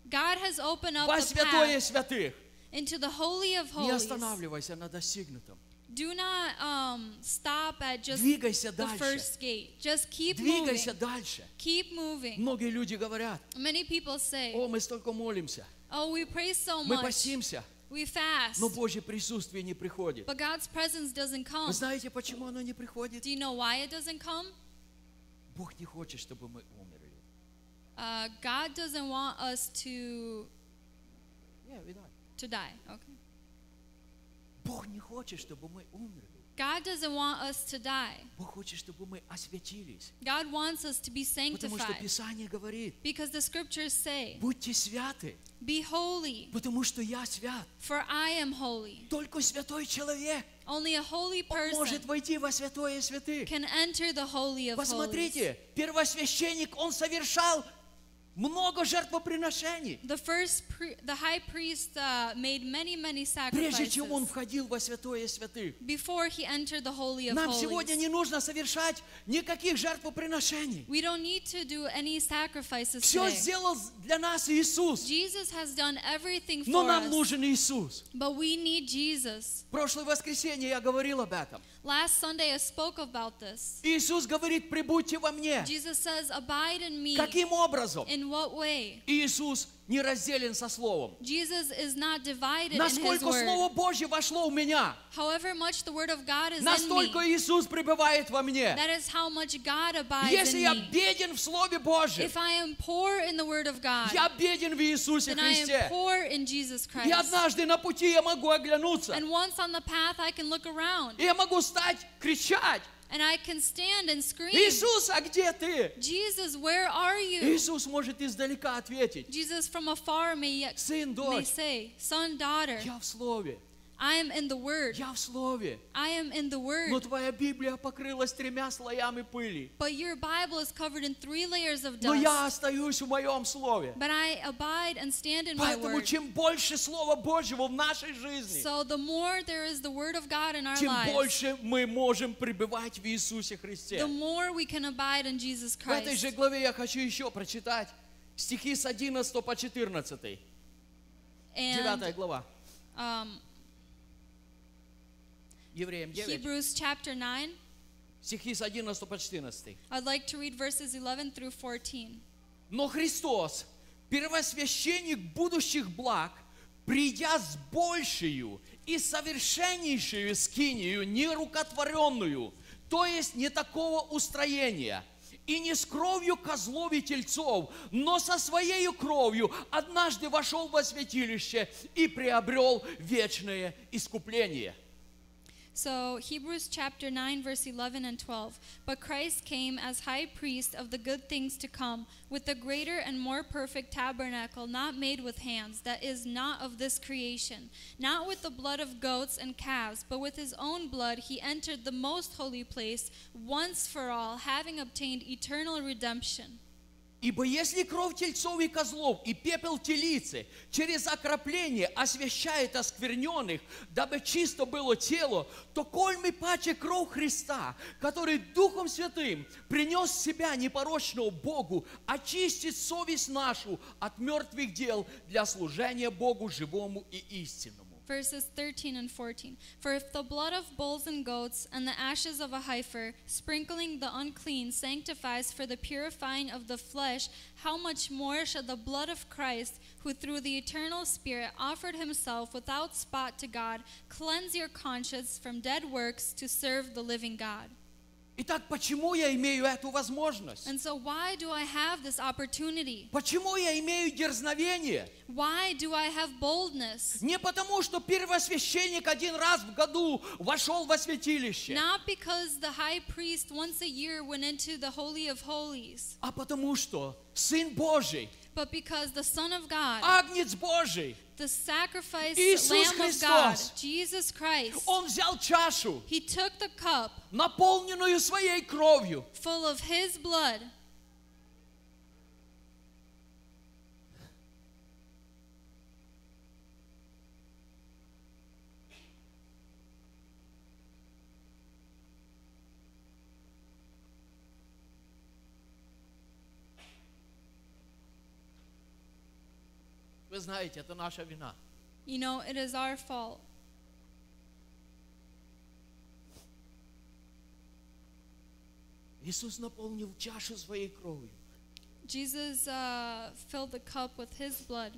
Speaker 2: God has opened up
Speaker 6: во святое
Speaker 2: path
Speaker 6: святых.
Speaker 2: into the Holy of
Speaker 6: Не
Speaker 2: Holies.
Speaker 6: останавливайся на достигнутом.
Speaker 2: Do not um, stop at just
Speaker 6: Двигайся
Speaker 2: the
Speaker 6: дальше.
Speaker 2: first gate. Just keep
Speaker 6: Двигайся
Speaker 2: moving.
Speaker 6: дальше.
Speaker 2: Keep moving.
Speaker 6: Многие люди говорят,
Speaker 2: Many people say,
Speaker 6: о, мы столько молимся,
Speaker 2: oh, we pray so
Speaker 6: мы
Speaker 2: much.
Speaker 6: постимся,
Speaker 2: We fast.
Speaker 6: но Божье присутствие не приходит.
Speaker 2: But God's presence doesn't come.
Speaker 6: Вы знаете, почему оно не приходит?
Speaker 2: Do you know why it doesn't come?
Speaker 6: Бог не хочет, чтобы мы умерли.
Speaker 2: Uh, God doesn't want us to to die. Okay.
Speaker 6: Бог не хочет, чтобы мы умерли.
Speaker 2: God doesn't want us to die.
Speaker 6: Бог хочет, чтобы мы осветились.
Speaker 2: God wants us to be
Speaker 6: Потому что
Speaker 2: sanctified.
Speaker 6: Писание говорит,
Speaker 2: Because the scriptures say,
Speaker 6: будьте святы,
Speaker 2: Be holy,
Speaker 6: потому что я свят.
Speaker 2: for I am holy.
Speaker 6: Только святой человек
Speaker 2: Only a holy person
Speaker 6: может войти во святое святых.
Speaker 2: can enter the holy of holies.
Speaker 6: Посмотрите, первосвященник, он совершал много жертвоприношений,
Speaker 2: The first, pri- the high priest uh, made many, many
Speaker 6: прежде
Speaker 2: sacrifices
Speaker 6: чем он входил во святое святых.
Speaker 2: before he entered the holy of
Speaker 6: Нам сегодня
Speaker 2: holies.
Speaker 6: не нужно совершать никаких жертвоприношений.
Speaker 2: We don't need to do any sacrifices
Speaker 6: Все
Speaker 2: today.
Speaker 6: сделал для нас Иисус.
Speaker 2: Jesus has done everything
Speaker 6: Но
Speaker 2: for
Speaker 6: нам
Speaker 2: us,
Speaker 6: нужен Иисус.
Speaker 2: but we need Jesus.
Speaker 6: Прошлое воскресенье я говорил об этом.
Speaker 2: Last Sunday I spoke about this.
Speaker 6: Иисус говорит, прибудьте во мне.
Speaker 2: Jesus says, "Abide in me."
Speaker 6: Каким образом?
Speaker 2: In In what way?
Speaker 6: Иисус не разделен со Словом.
Speaker 2: Jesus is not divided in His
Speaker 6: Насколько. Слово Божье вошло в меня,
Speaker 2: However much the Word of God is in
Speaker 6: настолько
Speaker 2: me,
Speaker 6: Иисус пребывает во мне.
Speaker 2: that is how much God abides
Speaker 6: Если я
Speaker 2: in
Speaker 6: беден в Слове Божьем,
Speaker 2: If I am poor in the Word of God,
Speaker 6: я беден в Иисусе
Speaker 2: then I am
Speaker 6: Христе.
Speaker 2: poor in Jesus
Speaker 6: И
Speaker 2: Christ.
Speaker 6: однажды на пути я могу оглянуться.
Speaker 2: And once on the path, I can look around
Speaker 6: И я могу стать, кричать.
Speaker 2: and I can stand and scream,
Speaker 6: Иисус, а где ты?
Speaker 2: Jesus, where are you?
Speaker 6: Иисус может издалека ответить.
Speaker 2: Jesus from afar may, yet,
Speaker 6: Сын,
Speaker 2: may
Speaker 6: дочь,
Speaker 2: say, Son, daughter,
Speaker 6: я в Слове.
Speaker 2: I am in the Word.
Speaker 6: Я в Слове.
Speaker 2: I am in the
Speaker 6: Но
Speaker 2: Word.
Speaker 6: твоя Библия покрылась тремя слоями пыли.
Speaker 2: But your Bible is covered in three layers of
Speaker 6: Но я
Speaker 2: dust.
Speaker 6: остаюсь в моем Слове.
Speaker 2: But I abide and stand in my
Speaker 6: Поэтому
Speaker 2: Word.
Speaker 6: чем больше Слова Божьего в нашей жизни,
Speaker 2: So the more there is the Word of God in our
Speaker 6: тем
Speaker 2: lives,
Speaker 6: больше мы можем пребывать в Иисусе
Speaker 2: the
Speaker 6: Христе.
Speaker 2: more we can abide in Jesus
Speaker 6: В этой
Speaker 2: Christ.
Speaker 6: же главе я хочу еще прочитать стихи с 11 по 14. Девятая
Speaker 2: And
Speaker 6: глава.
Speaker 2: um,
Speaker 6: Евреям 9.
Speaker 2: Hebrews chapter 9,
Speaker 6: Стихи с 11 по 14.
Speaker 2: I'd like to read verses 11 through 14.
Speaker 6: Но Христос, первосвященник будущих благ, придя с большую и совершеннейшую скинию, нерукотворенную, то есть не такого устроения, и не с кровью козлов и тельцов, но со своей кровью однажды вошел во святилище и приобрел вечное искупление.
Speaker 2: So, Hebrews chapter 9, verse 11 and 12. But Christ came as high priest of the good things to come, with a greater and more perfect tabernacle, not made with hands, that is not of this creation. Not with the blood of goats and calves, but with his own blood he entered the most holy place once for all, having obtained eternal redemption.
Speaker 6: Ибо если кровь тельцов и козлов и пепел телицы через окропление освящает оскверненных, дабы чисто было тело, то коль мы паче кровь Христа, который Духом Святым принес себя непорочного Богу, очистит совесть нашу от мертвых дел для служения Богу живому и истинному.
Speaker 2: Verses 13 and 14. For if the blood of bulls and goats and the ashes of a heifer, sprinkling the unclean, sanctifies for the purifying of the flesh, how much more shall the blood of Christ, who through the eternal Spirit offered himself without spot to God, cleanse your conscience from dead works to serve the living God?
Speaker 6: Итак, почему я имею эту возможность?
Speaker 2: And so, why do I have this opportunity?
Speaker 6: Почему я имею дерзновение?
Speaker 2: Why do I have boldness?
Speaker 6: Не потому, что первосвященник один раз в году вошел во святилище.
Speaker 2: Not because the high priest once a year went into the Holy of Holies,
Speaker 6: а потому что Сын Божий,
Speaker 2: but because the Son of God,
Speaker 6: Агнец Божий,
Speaker 2: the sacrifice
Speaker 6: Иисус
Speaker 2: Lamb of God,
Speaker 6: Христос.
Speaker 2: Jesus Christ,
Speaker 6: Он взял чашу,
Speaker 2: He took the cup
Speaker 6: наполненную своей кровью,
Speaker 2: full of His blood,
Speaker 6: Вы знаете, это наша вина.
Speaker 2: you know, it is our fault.
Speaker 6: Иисус наполнил чашу своей кровью.
Speaker 2: Jesus uh, filled the cup with His blood.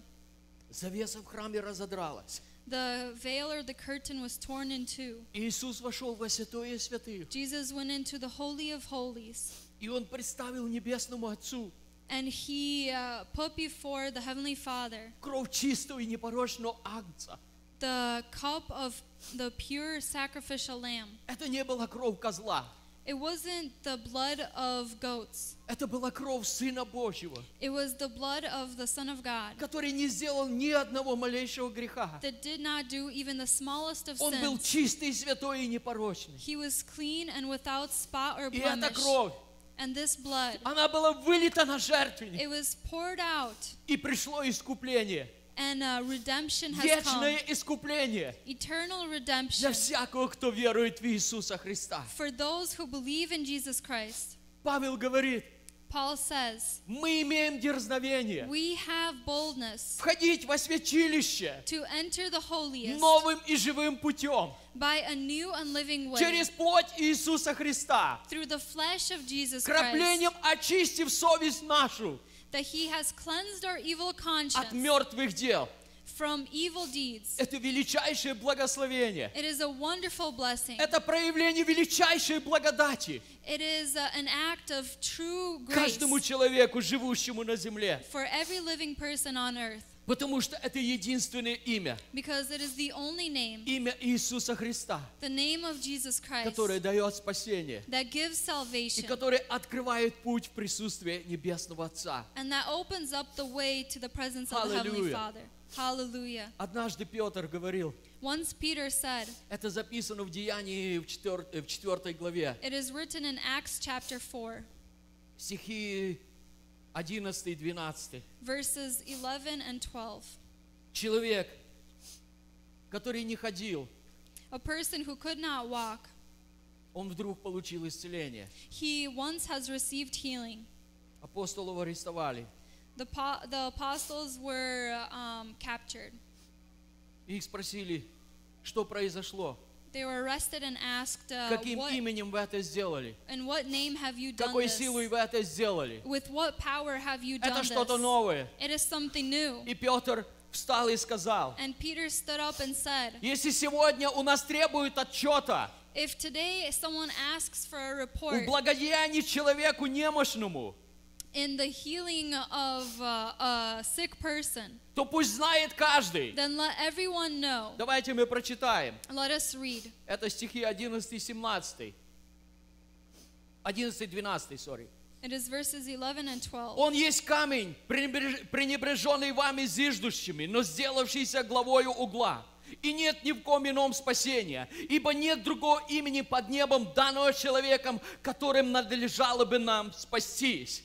Speaker 6: Завеса в храме разодралась.
Speaker 2: The veil or the curtain was torn in two.
Speaker 6: Иисус вошел во святое святых.
Speaker 2: Jesus went into the Holy of Holies.
Speaker 6: И Он представил Небесному Отцу
Speaker 2: And he uh, put before the Heavenly Father
Speaker 6: кровь чистого и непорочного Агнца.
Speaker 2: the cup of the pure sacrificial lamb.
Speaker 6: Это не была кровь козла.
Speaker 2: It wasn't the blood of goats,
Speaker 6: Это была кровь Сына Божьего,
Speaker 2: it was the blood of the Son of God
Speaker 6: который не сделал ни одного малейшего греха.
Speaker 2: that did not do even the smallest of
Speaker 6: Он был
Speaker 2: sins.
Speaker 6: чистый, святой и непорочный.
Speaker 2: He was clean and without spot or
Speaker 6: И эта
Speaker 2: blemish.
Speaker 6: кровь,
Speaker 2: And this blood,
Speaker 6: она была вылита на жертвенник.
Speaker 2: it was poured out,
Speaker 6: И пришло искупление.
Speaker 2: and uh, redemption has come.
Speaker 6: Вечное искупление
Speaker 2: Eternal
Speaker 6: для
Speaker 2: redemption
Speaker 6: всякого, кто верует в Иисуса Христа.
Speaker 2: for those who believe in Jesus Christ.
Speaker 6: Павел говорит,
Speaker 2: Paul says,
Speaker 6: мы имеем дерзновение
Speaker 2: We have boldness
Speaker 6: входить во святилище
Speaker 2: to enter the holiest
Speaker 6: новым и живым путем
Speaker 2: by a new and living way
Speaker 6: через плоть Иисуса Христа,
Speaker 2: through the flesh of Jesus Christ,
Speaker 6: краплением очистив совесть нашу
Speaker 2: that he has cleansed our evil
Speaker 6: от
Speaker 2: conscience
Speaker 6: мертвых дел.
Speaker 2: From evil deeds.
Speaker 6: Это величайшее благословение.
Speaker 2: It is a wonderful blessing.
Speaker 6: Это проявление величайшей благодати
Speaker 2: It is uh, an act of true grace
Speaker 6: каждому человеку, живущему на земле.
Speaker 2: for every living person on earth
Speaker 6: Потому что это единственное имя,
Speaker 2: because it is the only name,
Speaker 6: имя Иисуса Христа,
Speaker 2: the name of Jesus Christ,
Speaker 6: которое дает спасение
Speaker 2: that gives
Speaker 6: и
Speaker 2: salvation
Speaker 6: которое открывает путь в присутствие Небесного Отца.
Speaker 2: and that opens up the way to the presence of the Heavenly
Speaker 6: Hallelujah.
Speaker 2: Father. Hallelujah.
Speaker 6: Однажды Петр говорил,
Speaker 2: Once Peter said,
Speaker 6: это записано в Деянии в 4, в 4 главе,
Speaker 2: it is written in Acts chapter 4,
Speaker 6: стихи 11 и 12.
Speaker 2: verses 11 and 12.
Speaker 6: Человек, который не ходил,
Speaker 2: A person who could not walk,
Speaker 6: он вдруг получил исцеление.
Speaker 2: he once has received healing.
Speaker 6: Апостолов арестовали.
Speaker 2: The, the apostles were um, captured.
Speaker 6: Их спросили, что произошло?
Speaker 2: They were arrested and asked, uh,
Speaker 6: Каким
Speaker 2: what,
Speaker 6: именем вы это сделали?
Speaker 2: In what name have you done
Speaker 6: Какой силой вы это сделали?
Speaker 2: With what power have you done
Speaker 6: Это что-то новое.
Speaker 2: It is something new.
Speaker 6: И Петр встал и сказал,
Speaker 2: And Peter stood up and said,
Speaker 6: если сегодня у нас требуют отчета
Speaker 2: If today someone asks for a
Speaker 6: у
Speaker 2: report
Speaker 6: благодеяний человеку немощному,
Speaker 2: in the healing of uh, a sick person,
Speaker 6: то пусть знает каждый.
Speaker 2: then let everyone know.
Speaker 6: Давайте мы прочитаем.
Speaker 2: Let us read.
Speaker 6: Это стихи 11 и 17. 11 12, сори.
Speaker 2: It is verses 11 and 12.
Speaker 6: Он есть камень, пренебреж- пренебреженный вами зиждущими, но сделавшийся главою угла. И нет ни в ком ином спасения, ибо нет другого имени под небом, данного человеком, которым надлежало бы нам спастись.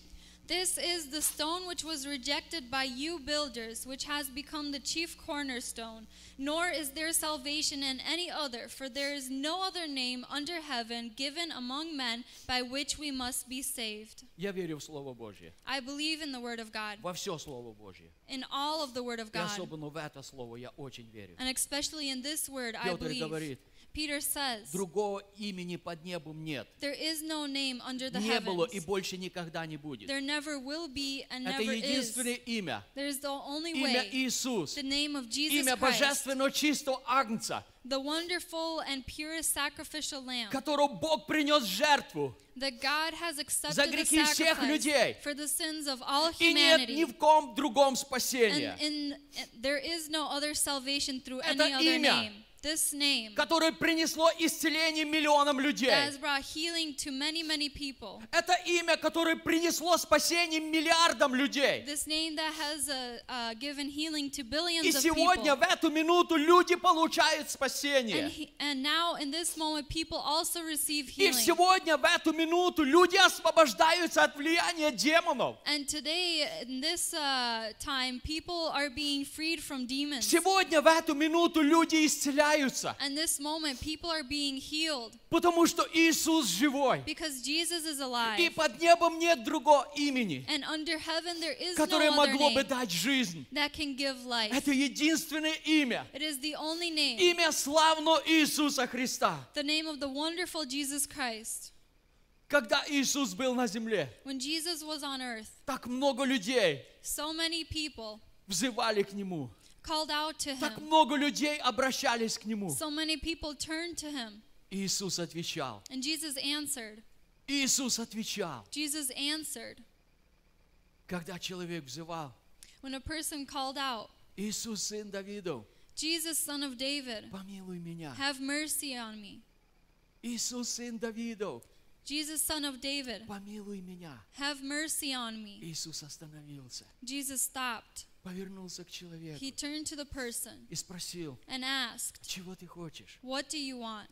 Speaker 2: This is the stone which was rejected by you builders, which has become the chief cornerstone. Nor is there salvation in any other, for there is no other name under heaven given among men by which we must be saved.
Speaker 6: Я верю в Слово Божье,
Speaker 2: I believe in the Word of God,
Speaker 6: во все Слово Божье.
Speaker 2: in all of the Word of
Speaker 6: И
Speaker 2: God,
Speaker 6: особенно в это Слово я очень верю.
Speaker 2: and especially in this Word, I
Speaker 6: Петр
Speaker 2: believe.
Speaker 6: говорит,
Speaker 2: Peter says,
Speaker 6: другого имени под небом нет.
Speaker 2: There is no name under the
Speaker 6: Не было и больше никогда не будет.
Speaker 2: There never will be and
Speaker 6: Это
Speaker 2: never is.
Speaker 6: единственное имя.
Speaker 2: There is the only
Speaker 6: Имя
Speaker 2: way,
Speaker 6: Иисус.
Speaker 2: the name of Jesus
Speaker 6: Имя божественного чистого Агнца,
Speaker 2: the wonderful and purest sacrificial lamb
Speaker 6: которого Бог принес жертву.
Speaker 2: that God has
Speaker 6: За
Speaker 2: accepted the
Speaker 6: грехи всех
Speaker 2: sacrifice
Speaker 6: людей.
Speaker 2: for the sins of all
Speaker 6: И нет
Speaker 2: humanity.
Speaker 6: ни в ком другом
Speaker 2: and
Speaker 6: спасения,
Speaker 2: in, there is no other salvation through
Speaker 6: Это
Speaker 2: any other
Speaker 6: имя.
Speaker 2: name. This name
Speaker 6: которое принесло исцеление миллионам людей.
Speaker 2: that has brought healing to many, many people.
Speaker 6: Это имя, которое принесло спасение миллиардам людей.
Speaker 2: This name that has uh, uh, given healing to billions
Speaker 6: И
Speaker 2: of
Speaker 6: сегодня
Speaker 2: people.
Speaker 6: в эту минуту люди получают
Speaker 2: And,
Speaker 6: спасение.
Speaker 2: he, and now, in this moment, people also receive
Speaker 6: И
Speaker 2: healing.
Speaker 6: сегодня в эту минуту люди освобождаются от влияния демонов.
Speaker 2: And today, in this uh, time, people are being freed from demons.
Speaker 6: Сегодня в эту минуту люди исцеляются,
Speaker 2: And this moment, people are being healed
Speaker 6: потому что Иисус живой.
Speaker 2: because Jesus is alive.
Speaker 6: И под небом нет другого имени,
Speaker 2: And under heaven, there is
Speaker 6: которое
Speaker 2: no
Speaker 6: могло бы дать жизнь.
Speaker 2: that can give life.
Speaker 6: Это единственное имя.
Speaker 2: It is the only name,
Speaker 6: Имя славного Иисуса Христа.
Speaker 2: the name of the wonderful Jesus Christ.
Speaker 6: Когда Иисус был на земле,
Speaker 2: When Jesus was on earth,
Speaker 6: так много людей
Speaker 2: so many people
Speaker 6: взывали к Нему.
Speaker 2: called out to
Speaker 6: Так
Speaker 2: him.
Speaker 6: много людей обращались к Нему.
Speaker 2: So many people turned to him.
Speaker 6: Иисус отвечал.
Speaker 2: And Jesus answered.
Speaker 6: Иисус отвечал.
Speaker 2: Jesus answered.
Speaker 6: Когда человек взывал,
Speaker 2: When a person called out,
Speaker 6: Иисус, сын Давидов,
Speaker 2: Jesus, son of David,
Speaker 6: помилуй меня.
Speaker 2: have mercy on me.
Speaker 6: Иисус, сын Давидов,
Speaker 2: Jesus, son of David,
Speaker 6: помилуй меня.
Speaker 2: have mercy on me.
Speaker 6: Иисус остановился,
Speaker 2: Jesus stopped.
Speaker 6: Повернулся к человеку
Speaker 2: He turned to the person
Speaker 6: и спросил,
Speaker 2: and asked,
Speaker 6: чего ты хочешь?
Speaker 2: What do you want?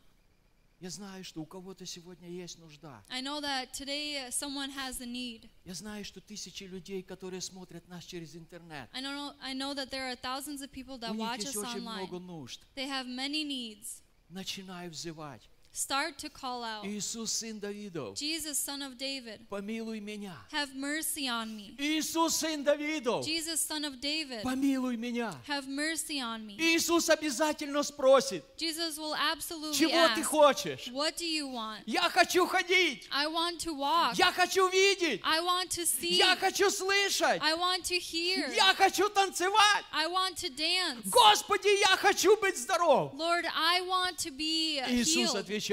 Speaker 6: Я знаю, что у кого-то сегодня есть нужда.
Speaker 2: I know that today uh, someone has a need.
Speaker 6: Я знаю, что тысячи людей, которые смотрят нас через интернет,
Speaker 2: I know, I know that there are thousands of people
Speaker 6: у
Speaker 2: that
Speaker 6: них
Speaker 2: watch
Speaker 6: есть
Speaker 2: us
Speaker 6: очень много
Speaker 2: online.
Speaker 6: нужд.
Speaker 2: They have many needs.
Speaker 6: Начинай взывать.
Speaker 2: Start to call out,
Speaker 6: Иисус, Сын Давидов,
Speaker 2: Jesus, son of David,
Speaker 6: помилуй меня.
Speaker 2: have mercy on me.
Speaker 6: Иисус, Сын Давидов,
Speaker 2: Jesus, son of David,
Speaker 6: помилуй меня.
Speaker 2: have mercy on me.
Speaker 6: Иисус обязательно спросит,
Speaker 2: Jesus will absolutely
Speaker 6: чего ты
Speaker 2: ask,
Speaker 6: хочешь?
Speaker 2: What do you want?
Speaker 6: Я хочу ходить.
Speaker 2: I want to walk.
Speaker 6: Я хочу видеть.
Speaker 2: I want to see.
Speaker 6: Я хочу слышать.
Speaker 2: I want to hear.
Speaker 6: Я хочу танцевать.
Speaker 2: I want to dance.
Speaker 6: Господи, я хочу быть здоров.
Speaker 2: Lord, I want to be
Speaker 6: Иисус
Speaker 2: healed.
Speaker 6: отвечает,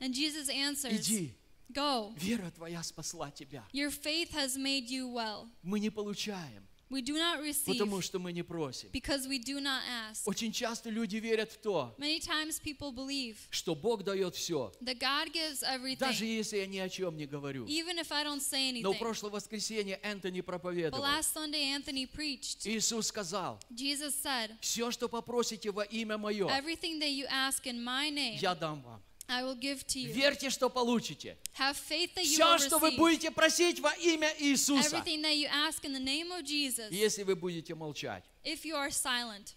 Speaker 2: And Jesus answers,
Speaker 6: иди,
Speaker 2: Go.
Speaker 6: вера твоя спасла тебя.
Speaker 2: Your faith has made you well.
Speaker 6: Мы не получаем,
Speaker 2: We do not receive
Speaker 6: потому что мы не просим.
Speaker 2: because we do not ask.
Speaker 6: Очень часто люди верят в то,
Speaker 2: Many times people believe
Speaker 6: что Бог дает все,
Speaker 2: that God gives
Speaker 6: даже если я ни о чем не говорю.
Speaker 2: even if I don't say
Speaker 6: Но в прошлое воскресенье Энтони
Speaker 2: But
Speaker 6: проповедовал.
Speaker 2: last Sunday, Anthony preached.
Speaker 6: Иисус сказал,
Speaker 2: Jesus said,
Speaker 6: все, что попросите во имя Мое,
Speaker 2: Everything that you ask in my name,
Speaker 6: я дам вам.
Speaker 2: I will give to you.
Speaker 6: Верьте, что получите.
Speaker 2: Have faith that you
Speaker 6: Все,
Speaker 2: will
Speaker 6: что вы
Speaker 2: receive.
Speaker 6: будете просить во имя Иисуса.
Speaker 2: Everything that you ask in the name of Jesus.
Speaker 6: Если вы будете молчать,
Speaker 2: If you are silent,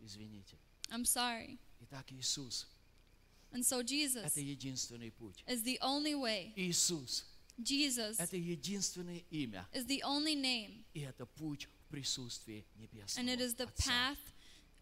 Speaker 6: извините.
Speaker 2: I'm sorry.
Speaker 6: Итак, Иисус
Speaker 2: And so – Jesus
Speaker 6: это единственный путь.
Speaker 2: is the only way.
Speaker 6: Иисус
Speaker 2: Jesus –
Speaker 6: это единственное имя,
Speaker 2: is the only name.
Speaker 6: и это путь в присутствии Небесного
Speaker 2: And it is the
Speaker 6: Отца.
Speaker 2: path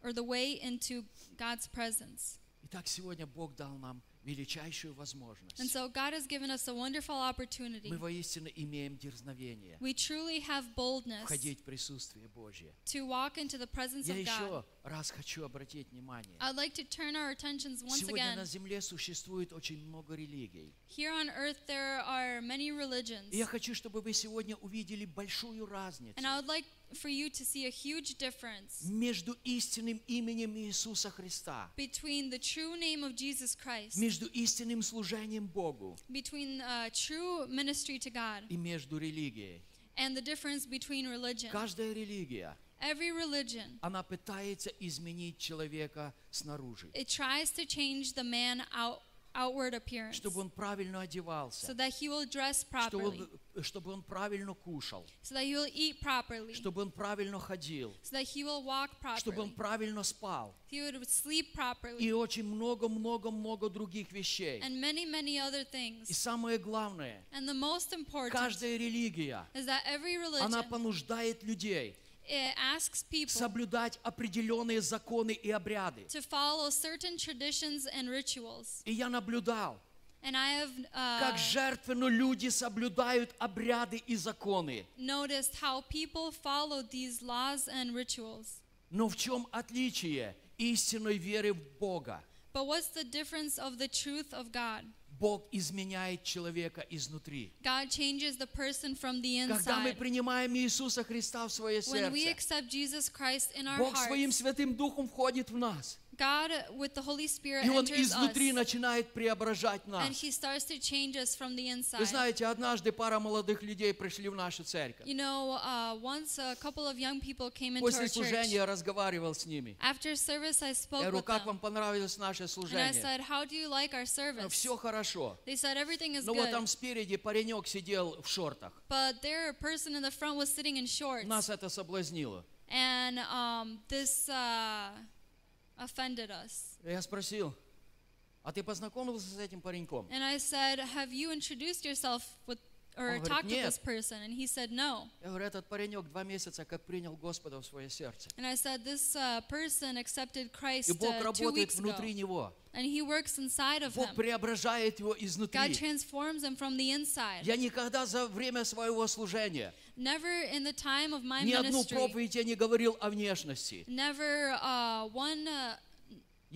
Speaker 2: or the way into God's presence.
Speaker 6: Итак, сегодня Бог дал нам величайшую
Speaker 2: And
Speaker 6: возможность.
Speaker 2: so God has given us a wonderful opportunity.
Speaker 6: Мы воистину имеем дерзновение
Speaker 2: We truly have boldness
Speaker 6: входить в присутствие Божье.
Speaker 2: to walk into the presence
Speaker 6: Я
Speaker 2: of God.
Speaker 6: еще раз хочу обратить внимание.
Speaker 2: I'd like to turn our attentions once
Speaker 6: Сегодня
Speaker 2: again.
Speaker 6: на земле существует очень много религий.
Speaker 2: Here on earth, there are many religions.
Speaker 6: И я хочу, чтобы вы сегодня увидели большую разницу
Speaker 2: And I would like for you to see a huge difference
Speaker 6: между истинным именем Иисуса Христа,
Speaker 2: between the true name of Jesus Christ,
Speaker 6: между истинным служением Богу
Speaker 2: between uh, true ministry to God,
Speaker 6: и между религией.
Speaker 2: and the difference between religion.
Speaker 6: Каждая религия,
Speaker 2: Every religion,
Speaker 6: она пытается изменить человека снаружи,
Speaker 2: it tries to change the man out, outward appearance
Speaker 6: чтобы он правильно
Speaker 2: so
Speaker 6: одевался,
Speaker 2: that he will dress
Speaker 6: чтобы
Speaker 2: properly,
Speaker 6: он, чтобы он правильно кушал,
Speaker 2: so that he will eat properly,
Speaker 6: чтобы он правильно ходил,
Speaker 2: so that he will walk
Speaker 6: чтобы он
Speaker 2: properly,
Speaker 6: правильно спал.
Speaker 2: he would sleep properly,
Speaker 6: И очень много-много-много других вещей.
Speaker 2: and many, many other
Speaker 6: И
Speaker 2: things.
Speaker 6: самое главное,
Speaker 2: And the most important
Speaker 6: каждая религия,
Speaker 2: is that every
Speaker 6: она
Speaker 2: religion
Speaker 6: понуждает людей
Speaker 2: asks people
Speaker 6: соблюдать определенные законы и обряды.
Speaker 2: to follow certain traditions and rituals.
Speaker 6: И я наблюдал,
Speaker 2: And I have uh,
Speaker 6: как жертвенно люди соблюдают обряды и законы.
Speaker 2: noticed how people follow these laws and rituals.
Speaker 6: Но в чем отличие истинной веры в Бога?
Speaker 2: But what's the difference of the truth of God?
Speaker 6: Бог изменяет человека изнутри.
Speaker 2: God changes the person from the
Speaker 6: Когда мы
Speaker 2: inside.
Speaker 6: принимаем Иисуса Христа в свое
Speaker 2: When we
Speaker 6: сердце,
Speaker 2: accept Jesus Christ in our
Speaker 6: Бог своим
Speaker 2: hearts,
Speaker 6: Святым Духом входит в нас.
Speaker 2: God with the Holy Spirit
Speaker 6: И Он
Speaker 2: enters
Speaker 6: изнутри
Speaker 2: us
Speaker 6: начинает преображать
Speaker 2: and
Speaker 6: нас.
Speaker 2: He starts to change us from the
Speaker 6: Вы
Speaker 2: inside.
Speaker 6: знаете, однажды пара молодых людей пришли в нашу церковь.
Speaker 2: You know, uh, once a couple of young people came into
Speaker 6: После
Speaker 2: our church.
Speaker 6: служения я разговаривал с ними.
Speaker 2: After service, I
Speaker 6: Я
Speaker 2: spoke
Speaker 6: говорю,
Speaker 2: with
Speaker 6: как вам
Speaker 2: them.
Speaker 6: понравилось наше
Speaker 2: And I
Speaker 6: служение?
Speaker 2: said, How do you like our service?
Speaker 6: Все хорошо.
Speaker 2: They said, Everything is
Speaker 6: Но вот
Speaker 2: good.
Speaker 6: там спереди паренек сидел в шортах.
Speaker 2: But there, a person in the front was sitting in shorts.
Speaker 6: Нас это соблазнило.
Speaker 2: And um, this uh, offended us.
Speaker 6: Я спросил, а ты познакомился с этим пареньком?
Speaker 2: And I said, Have you introduced yourself with or
Speaker 6: Он говорит,
Speaker 2: talked with
Speaker 6: «Нет».
Speaker 2: this person? And he said, No.
Speaker 6: Я говорю, этот паренек два месяца как принял Господа в свое сердце.
Speaker 2: And I said, This uh, person accepted Christ
Speaker 6: И Бог
Speaker 2: uh, two
Speaker 6: работает
Speaker 2: weeks ago.
Speaker 6: внутри него.
Speaker 2: And he works inside of
Speaker 6: Бог
Speaker 2: him.
Speaker 6: преображает его
Speaker 2: God
Speaker 6: изнутри.
Speaker 2: transforms him from the inside.
Speaker 6: Я никогда за время своего служения
Speaker 2: Never in the time of my
Speaker 6: ни одну
Speaker 2: ministry,
Speaker 6: проповедь я не говорил о внешности.
Speaker 2: never uh, one, uh,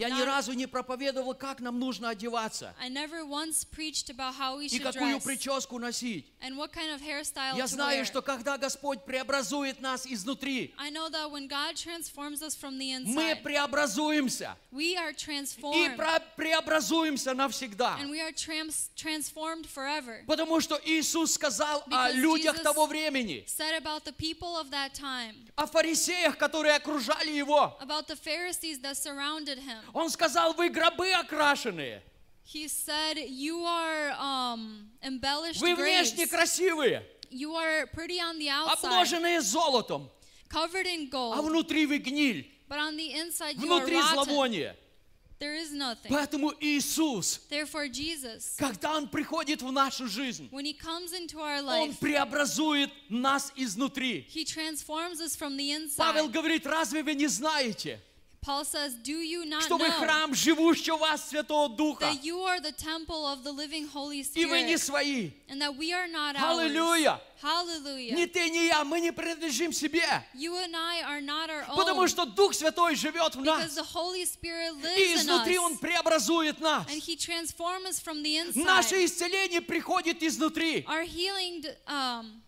Speaker 6: Я ни разу не проповедовал, как нам нужно одеваться
Speaker 2: I never once preached about how we
Speaker 6: и какую прическу носить.
Speaker 2: and what kind of hairstyle
Speaker 6: Я знаю, что когда Господь преобразует нас изнутри,
Speaker 2: I know that when God transforms us from the
Speaker 6: мы преобразуемся
Speaker 2: we are
Speaker 6: и преобразуемся навсегда.
Speaker 2: and we are trans- transformed forever.
Speaker 6: Потому что Иисус сказал о людях того времени,
Speaker 2: Said about the people of that time,
Speaker 6: о фарисеях, которые окружали его. Он сказал, вы гробы окрашенные,
Speaker 2: He said, You are um, embellished
Speaker 6: вы внешне красивые,
Speaker 2: You are pretty on the outside,
Speaker 6: обложенные золотом,
Speaker 2: covered in
Speaker 6: а
Speaker 2: gold,
Speaker 6: внутри вы гниль,
Speaker 2: but on the inside you are
Speaker 6: внутри
Speaker 2: rotten.
Speaker 6: зловоние.
Speaker 2: There is nothing.
Speaker 6: Поэтому Иисус,
Speaker 2: Therefore, Jesus,
Speaker 6: когда Он приходит в нашу жизнь,
Speaker 2: when He comes into our
Speaker 6: Он
Speaker 2: life,
Speaker 6: преобразует нас изнутри.
Speaker 2: He transforms us from the
Speaker 6: Павел
Speaker 2: inside.
Speaker 6: говорит, разве вы не знаете,
Speaker 2: Paul says, Do you not
Speaker 6: что вы
Speaker 2: know
Speaker 6: храм живущего в вас Святого Духа,
Speaker 2: that you are the temple of the living Holy
Speaker 6: и вы не
Speaker 2: Spirit
Speaker 6: свои?
Speaker 2: and that we are not
Speaker 6: Аллилуйя!
Speaker 2: ours? Hallelujah.
Speaker 6: Ни ты, ни я, мы не принадлежим себе,
Speaker 2: You and I are not our
Speaker 6: потому что Дух Святой живет в
Speaker 2: because
Speaker 6: нас,
Speaker 2: the Holy Spirit
Speaker 6: и
Speaker 2: lives in
Speaker 6: изнутри Он преобразует нас.
Speaker 2: and He transforms us from the
Speaker 6: Наше исцеление приходит изнутри.
Speaker 2: Our healing, um,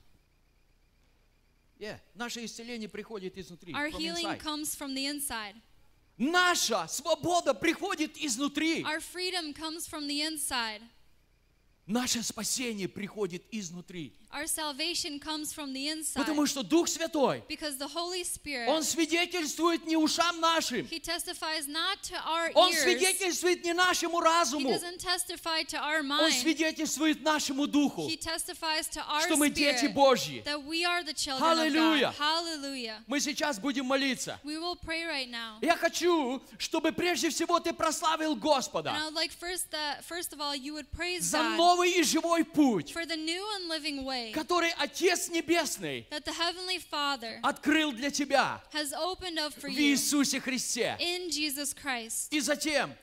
Speaker 6: Yeah, Наше исцеление приходит изнутри.
Speaker 2: our
Speaker 6: from
Speaker 2: healing
Speaker 6: inside.
Speaker 2: comes from the inside.
Speaker 6: Наша свобода приходит изнутри.
Speaker 2: Our freedom comes from the inside.
Speaker 6: Наше спасение приходит изнутри.
Speaker 2: Our salvation comes from the inside.
Speaker 6: Потому что Дух Святой,
Speaker 2: Because the Holy Spirit,
Speaker 6: Он свидетельствует не ушам нашим,
Speaker 2: He testifies not to our
Speaker 6: Он
Speaker 2: ears.
Speaker 6: свидетельствует не нашему
Speaker 2: He
Speaker 6: разуму,
Speaker 2: doesn't testify to our
Speaker 6: Он
Speaker 2: mind.
Speaker 6: свидетельствует нашему духу,
Speaker 2: He testifies to our
Speaker 6: что мы дети Божьи.
Speaker 2: that we are the children
Speaker 6: Hallelujah.
Speaker 2: of God. Hallelujah.
Speaker 6: Мы сейчас будем молиться.
Speaker 2: We will pray right now.
Speaker 6: Я хочу, чтобы прежде всего ты прославил
Speaker 2: And I
Speaker 6: Господа
Speaker 2: would like first that first of all you would praise
Speaker 6: за
Speaker 2: God
Speaker 6: новый и живой путь,
Speaker 2: for the new and living way
Speaker 6: который Отец Небесный открыл для тебя в Иисусе Христе. И затем,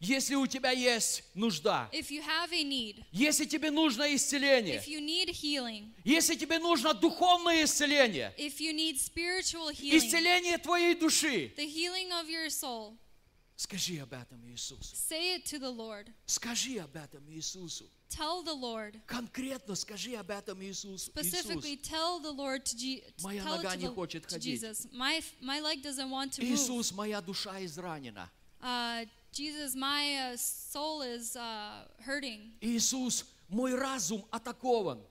Speaker 6: если у тебя есть нужда,
Speaker 2: need,
Speaker 6: если тебе нужно исцеление,
Speaker 2: healing,
Speaker 6: если тебе нужно духовное исцеление,
Speaker 2: healing,
Speaker 6: исцеление твоей души,
Speaker 2: soul,
Speaker 6: скажи об этом Иисусу. Скажи об этом Иисусу.
Speaker 2: Tell the Lord.
Speaker 6: Конкретно скажи об этом Иисусу.
Speaker 2: Specifically,
Speaker 6: Иисус,
Speaker 2: tell the Lord to, Je- to
Speaker 6: Моя
Speaker 2: tell it
Speaker 6: нога
Speaker 2: to,
Speaker 6: не
Speaker 2: the,
Speaker 6: хочет
Speaker 2: to
Speaker 6: ходить.
Speaker 2: Jesus. My my leg doesn't want to move.
Speaker 6: Иисус, моя душа изранена.
Speaker 2: Uh, Jesus, my uh, soul is uh, hurting.
Speaker 6: Иисус, мой разум атакован.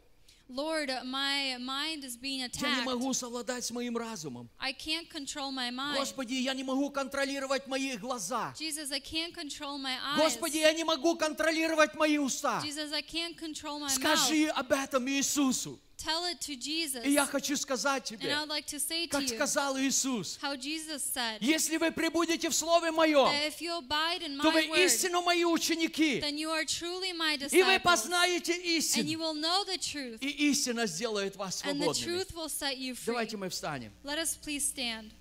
Speaker 2: Lord, my mind is being
Speaker 6: Я не
Speaker 2: attacked.
Speaker 6: могу совладать с моим разумом.
Speaker 2: I can't control my mind.
Speaker 6: Господи, я не могу контролировать мои глаза.
Speaker 2: Jesus, I can't control my eyes.
Speaker 6: Господи, я не могу контролировать мои уста.
Speaker 2: Jesus, I can't control my mouth.
Speaker 6: Скажи об этом Иисусу.
Speaker 2: Tell it to Jesus.
Speaker 6: И я хочу сказать
Speaker 2: And
Speaker 6: тебе,
Speaker 2: I would like to say to
Speaker 6: как
Speaker 2: you
Speaker 6: сказал Иисус,
Speaker 2: how Jesus said
Speaker 6: если вы прибудете в Слове Моем,
Speaker 2: that if you abide in
Speaker 6: то
Speaker 2: my
Speaker 6: вы
Speaker 2: word,
Speaker 6: истинно мои ученики,
Speaker 2: then you are truly my
Speaker 6: и вы
Speaker 2: disciples.
Speaker 6: познаете
Speaker 2: And you
Speaker 6: истину,
Speaker 2: will know the truth.
Speaker 6: и истина сделает вас
Speaker 2: And the
Speaker 6: свободными.
Speaker 2: truth will set you free.
Speaker 6: Давайте мы встанем.
Speaker 2: Let us please stand.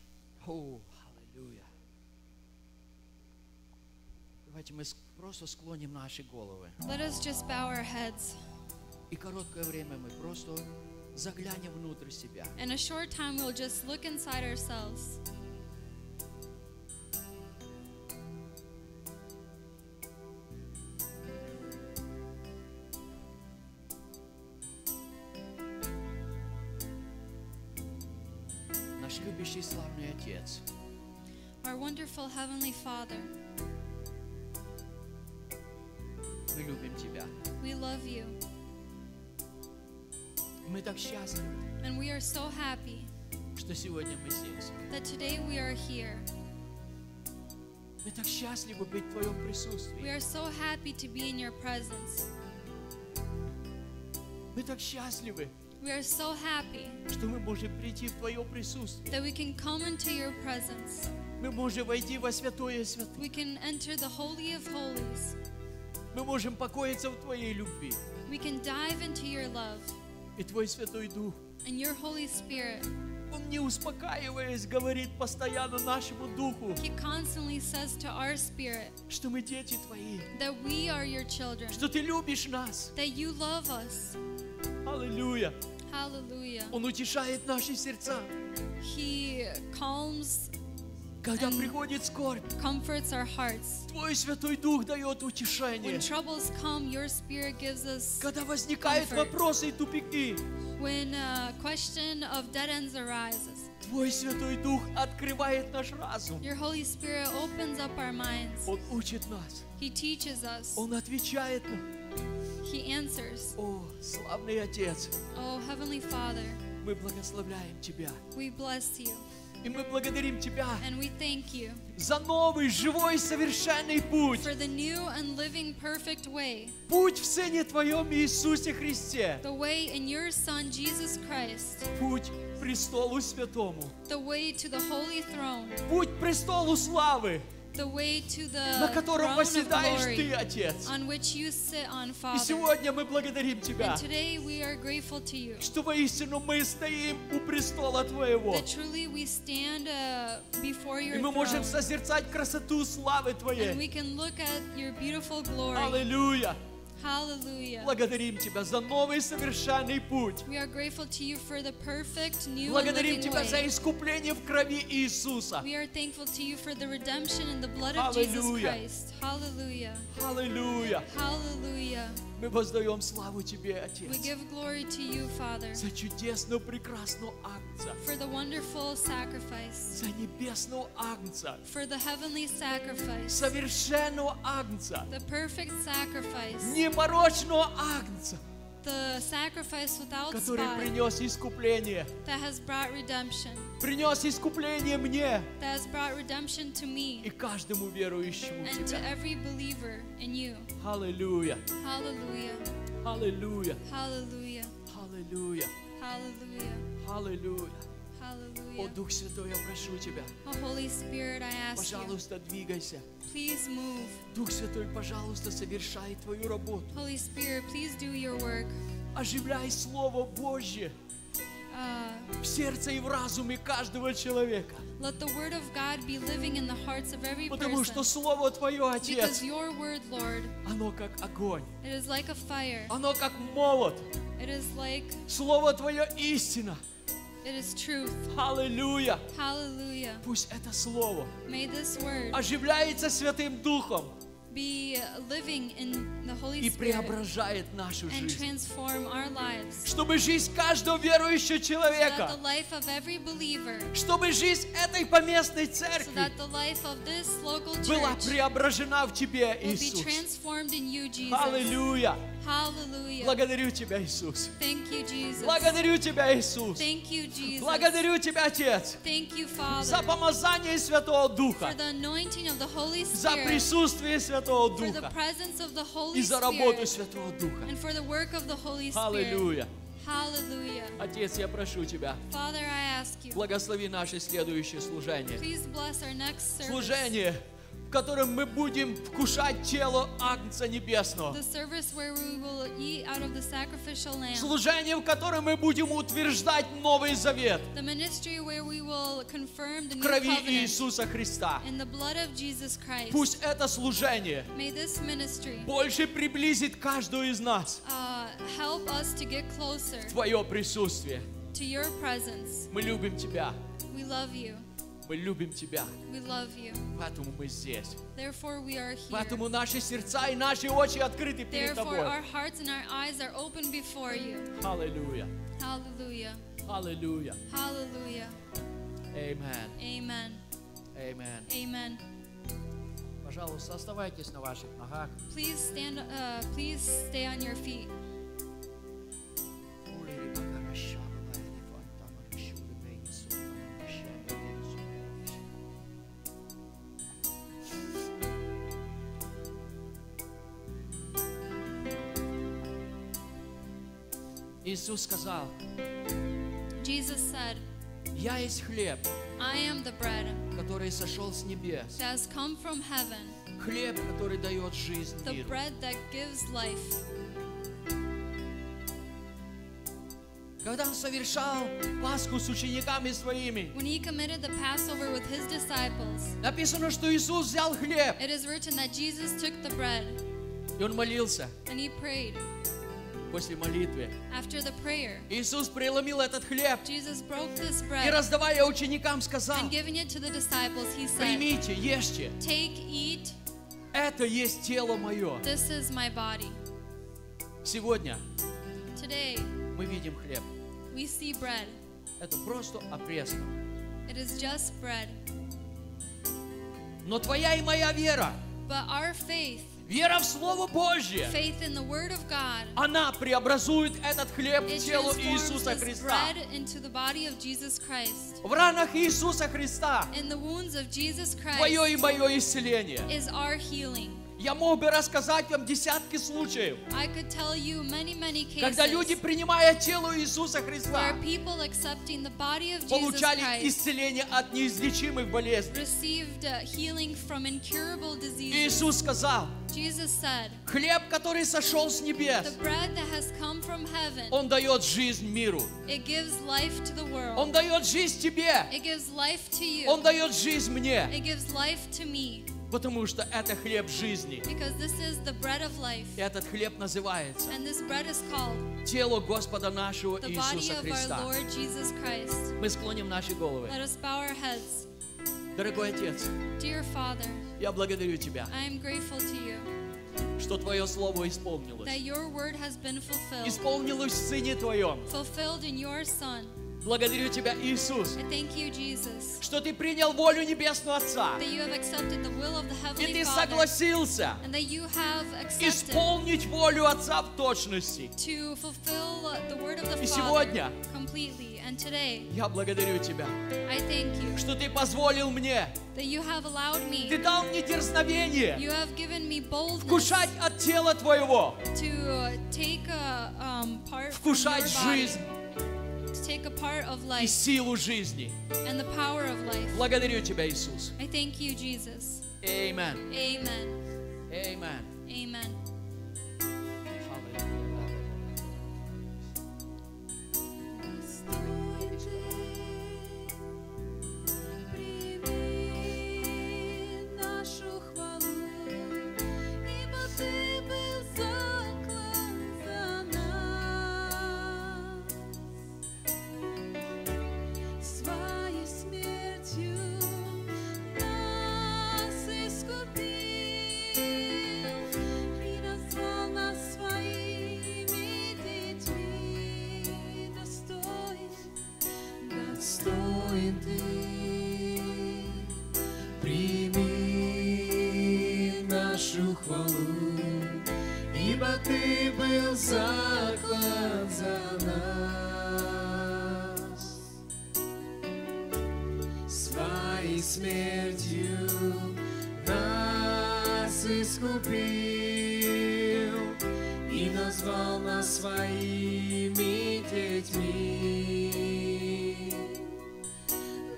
Speaker 6: О, аллилуйя. Давайте мы ск- просто склоним наши головы.
Speaker 2: Let us just bow our heads.
Speaker 6: И короткое время мы просто заглянем внутрь себя.
Speaker 2: In a short time, we'll just look inside ourselves.
Speaker 6: Наш любящий славный Отец,
Speaker 2: Our wonderful Heavenly Father,
Speaker 6: мы любим Тебя.
Speaker 2: we love you.
Speaker 6: Мы так счастливы,
Speaker 2: And we are so happy
Speaker 6: что сегодня мы здесь.
Speaker 2: that today we are here.
Speaker 6: Мы так счастливы быть в Твоем
Speaker 2: We
Speaker 6: присутствии.
Speaker 2: are so happy to be in your presence.
Speaker 6: Мы так счастливы,
Speaker 2: We are so happy
Speaker 6: что мы можем прийти в Твое присутствие.
Speaker 2: that we can come into your presence.
Speaker 6: Мы можем войти во святое святое.
Speaker 2: We can enter the Holy of Holies.
Speaker 6: Мы можем покоиться в Твоей любви.
Speaker 2: We can dive into your love
Speaker 6: И Твой Святой Дух,
Speaker 2: and your Holy Spirit.
Speaker 6: Он не успокаиваясь, говорит постоянно нашему Духу,
Speaker 2: He constantly says to our spirit
Speaker 6: что мы дети Твои,
Speaker 2: that we are your children,
Speaker 6: что Ты любишь нас.
Speaker 2: that you love us.
Speaker 6: Аллилуйя.
Speaker 2: Hallelujah.
Speaker 6: Он утешает наши сердца.
Speaker 2: He calms,
Speaker 6: Когда приходит скорбь,
Speaker 2: comforts our hearts.
Speaker 6: Твой Святой Дух дает утешение.
Speaker 2: When troubles come, your spirit gives us.
Speaker 6: Когда возникают
Speaker 2: Comfort.
Speaker 6: вопросы и тупики,
Speaker 2: When a question of dead ends arises,
Speaker 6: Твой Святой Дух открывает наш разум.
Speaker 2: your Holy Spirit opens up our minds.
Speaker 6: Он учит нас.
Speaker 2: He teaches us.
Speaker 6: Он отвечает нам.
Speaker 2: He answers.
Speaker 6: О, славный Отец,
Speaker 2: Oh, Heavenly Father,
Speaker 6: мы благословляем Тебя.
Speaker 2: we bless you
Speaker 6: И мы благодарим Тебя
Speaker 2: and we thank you
Speaker 6: за новый, живой, совершенный путь.
Speaker 2: for the new and living perfect way,
Speaker 6: Путь в Сыне Твоем Иисусе Христе.
Speaker 2: the way in your Son Jesus Christ,
Speaker 6: Путь престолу святому.
Speaker 2: the way to the holy throne,
Speaker 6: Путь престолу славы.
Speaker 2: The way to
Speaker 6: на
Speaker 2: the
Speaker 6: котором восседаешь Ты, Отец. И сегодня мы благодарим Тебя, что воистину мы стоим у престола Твоего.
Speaker 2: uh,
Speaker 6: И
Speaker 2: your
Speaker 6: мы можем созерцать красоту славы Твоей. Аллилуйя!
Speaker 2: Hallelujah.
Speaker 6: Благодарим Тебя за новый совершенный путь.
Speaker 2: We are grateful to you for the perfect new
Speaker 6: Благодарим Тебя за
Speaker 2: way.
Speaker 6: искупление в крови Иисуса.
Speaker 2: We are thankful to you for the redemption in the blood of Jesus
Speaker 6: Hallelujah.
Speaker 2: Christ. Hallelujah.
Speaker 6: Аллилуйя!
Speaker 2: Hallelujah.
Speaker 6: Мы воздаем славу Тебе,
Speaker 2: We
Speaker 6: Отец,
Speaker 2: give glory to you, Father,
Speaker 6: за чудесную, прекрасную Агнца,
Speaker 2: for the wonderful sacrifice,
Speaker 6: за небесного Агнца,
Speaker 2: for the heavenly sacrifice,
Speaker 6: совершенного Агнца,
Speaker 2: the perfect sacrifice,
Speaker 6: непорочного Агнца,
Speaker 2: the sacrifice without
Speaker 6: который
Speaker 2: spot
Speaker 6: принес искупление.
Speaker 2: that has brought redemption,
Speaker 6: Принес искупление мне и каждому верующему в Тебя. Аллилуйя! Аллилуйя! Аллилуйя!
Speaker 2: Hallelujah.
Speaker 6: Аллилуйя! О. Дух Святой, я прошу Тебя,
Speaker 2: Spirit,
Speaker 6: пожалуйста, двигайся. Дух Святой, пожалуйста, совершай Твою работу.
Speaker 2: Holy Spirit, please do your work.
Speaker 6: Оживляй Слово Божье в сердце и в разуме каждого человека.
Speaker 2: let the word of God be living in the hearts of every
Speaker 6: Потому что
Speaker 2: person.
Speaker 6: Слово Твое,
Speaker 2: Because
Speaker 6: Отец,
Speaker 2: your word, Lord,
Speaker 6: оно как огонь,
Speaker 2: it is like a fire.
Speaker 6: оно как молот.
Speaker 2: It is like,
Speaker 6: Слово Твое истина.
Speaker 2: it is truth.
Speaker 6: Аллилуйя!
Speaker 2: Hallelujah.
Speaker 6: Пусть это Слово
Speaker 2: May this word
Speaker 6: оживляется Святым Духом и преображает нашу жизнь. Чтобы жизнь каждого верующего
Speaker 2: So that
Speaker 6: человека,
Speaker 2: the life of every believer,
Speaker 6: чтобы жизнь этой поместной церкви была преображена в Тебе, Иисус. Аллилуйя!
Speaker 2: Hallelujah.
Speaker 6: Благодарю Тебя, Иисус.
Speaker 2: Thank you, Jesus.
Speaker 6: Благодарю Тебя, Иисус.
Speaker 2: Thank you, Jesus.
Speaker 6: Благодарю Тебя, Отец,
Speaker 2: Thank you,
Speaker 6: за
Speaker 2: Father,
Speaker 6: помазание Святого
Speaker 2: for
Speaker 6: Духа,
Speaker 2: the anointing of the Holy
Speaker 6: за присутствие Святого
Speaker 2: for the
Speaker 6: Духа
Speaker 2: presence of the Holy
Speaker 6: и за работу Святого Духа.
Speaker 2: and for the work of the Holy Spirit.
Speaker 6: Аллилуйя!
Speaker 2: Hallelujah.
Speaker 6: Отец, я прошу Тебя,
Speaker 2: Father, I ask you,
Speaker 6: благослови наше следующее служение.
Speaker 2: please bless our next service.
Speaker 6: Служение, в котором мы будем вкушать тело Агнца Небесного. Служение, в котором мы будем утверждать Новый Завет в крови Иисуса Христа. Пусть это служение больше приблизит каждого из нас
Speaker 2: uh,
Speaker 6: в Твое присутствие. Мы любим Тебя,
Speaker 2: We love you.
Speaker 6: мы любим Тебя,
Speaker 2: We love you.
Speaker 6: поэтому мы здесь.
Speaker 2: Therefore, we are here.
Speaker 6: Поэтому наши сердца и наши очи открыты перед
Speaker 2: Therefore,
Speaker 6: Тобой.
Speaker 2: our hearts and our eyes are open before you.
Speaker 6: Аллилуйя,
Speaker 2: Hallelujah.
Speaker 6: аллилуйя.
Speaker 2: Hallelujah.
Speaker 6: Amen.
Speaker 2: Amen.
Speaker 6: Amen.
Speaker 2: Amen.
Speaker 6: Пожалуйста, оставайтесь на ваших ногах.
Speaker 2: Please stand. Uh, please stay on your feet.
Speaker 6: Иисус сказал,
Speaker 2: Jesus said,
Speaker 6: я есть хлеб,
Speaker 2: "I am the bread
Speaker 6: который сошел с небес.
Speaker 2: that has come from heaven,
Speaker 6: Хлеб, который дает жизнь
Speaker 2: the
Speaker 6: миру.
Speaker 2: bread that gives life."
Speaker 6: Когда Он совершал Пасху с учениками своими,
Speaker 2: When he committed the Passover with his disciples,
Speaker 6: написано, что Иисус взял хлеб,
Speaker 2: it is written that Jesus took the bread
Speaker 6: и Он молился
Speaker 2: and he prayed.
Speaker 6: После молитвы.
Speaker 2: After the prayer,
Speaker 6: Иисус преломил этот хлеб
Speaker 2: Jesus broke this
Speaker 6: и,
Speaker 2: bread
Speaker 6: раздавая ученикам, сказал,
Speaker 2: and giving it to the disciples, he said,
Speaker 6: примите, ешьте,
Speaker 2: Take, eat,
Speaker 6: это есть тело мое.
Speaker 2: this is my body.
Speaker 6: Сегодня
Speaker 2: Today,
Speaker 6: мы видим хлеб.
Speaker 2: we see bread.
Speaker 6: Это просто опресно.
Speaker 2: It is just bread.
Speaker 6: Но твоя и моя вера,
Speaker 2: But our faith,
Speaker 6: вера в Слово Божье,
Speaker 2: faith in the Word of God,
Speaker 6: она преобразует этот хлеб в тело Иисуса Христа.
Speaker 2: into the body of Jesus Christ.
Speaker 6: В ранах Иисуса Христа
Speaker 2: In the wounds of Jesus
Speaker 6: твое и
Speaker 2: Christ
Speaker 6: мое исцеление.
Speaker 2: is our healing.
Speaker 6: Я мог бы рассказать вам десятки случаев,
Speaker 2: many, many cases
Speaker 6: когда люди, принимая тело Иисуса Христа, получали
Speaker 2: Christ
Speaker 6: исцеление от неизлечимых болезней.
Speaker 2: uh.
Speaker 6: Иисус сказал,
Speaker 2: said,
Speaker 6: хлеб, который сошел с небес,
Speaker 2: heaven,
Speaker 6: Он дает жизнь миру. Он дает жизнь тебе. Он дает жизнь мне. Потому что это хлеб жизни. И этот хлеб называется
Speaker 2: called
Speaker 6: тело Господа нашего Иисуса Христа. Мы склоним наши головы. Дорогой Отец,
Speaker 2: Father,
Speaker 6: я благодарю Тебя,
Speaker 2: you
Speaker 6: что Твое Слово исполнилось. Исполнилось в Сыне Твоем. Благодарю Тебя, Иисус,
Speaker 2: you, Jesus,
Speaker 6: что Ты принял волю Небесного Отца. И Ты согласился исполнить волю Отца в точности. И сегодня
Speaker 2: today,
Speaker 6: я благодарю Тебя,
Speaker 2: you
Speaker 6: что Ты позволил мне,
Speaker 2: allowed
Speaker 6: Ты
Speaker 2: me,
Speaker 6: дал мне дерзновение
Speaker 2: me
Speaker 6: вкушать от тела Твоего,
Speaker 2: to take a um, part
Speaker 6: вкушать жизнь и
Speaker 2: life
Speaker 6: силу жизни.
Speaker 2: and the power of life.
Speaker 6: Благодарю Тебя, Иисус.
Speaker 2: I thank you, Jesus.
Speaker 6: Amen.
Speaker 2: Amen.
Speaker 6: Amen.
Speaker 2: Amen.
Speaker 4: Прими Заклан за нас. Своей смертью нас искупил и назвал нас своими детьми.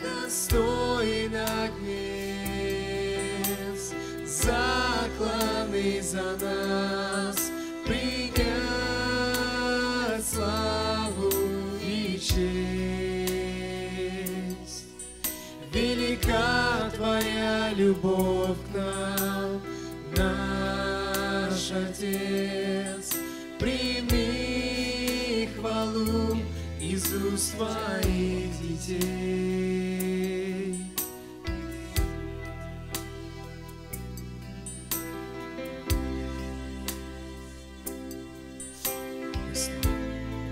Speaker 4: Достоин
Speaker 3: Агнец, закланный за нас, принять Велика Твоя любовь к нам, наш Отец. Прими хвалу из уст Твоих детей.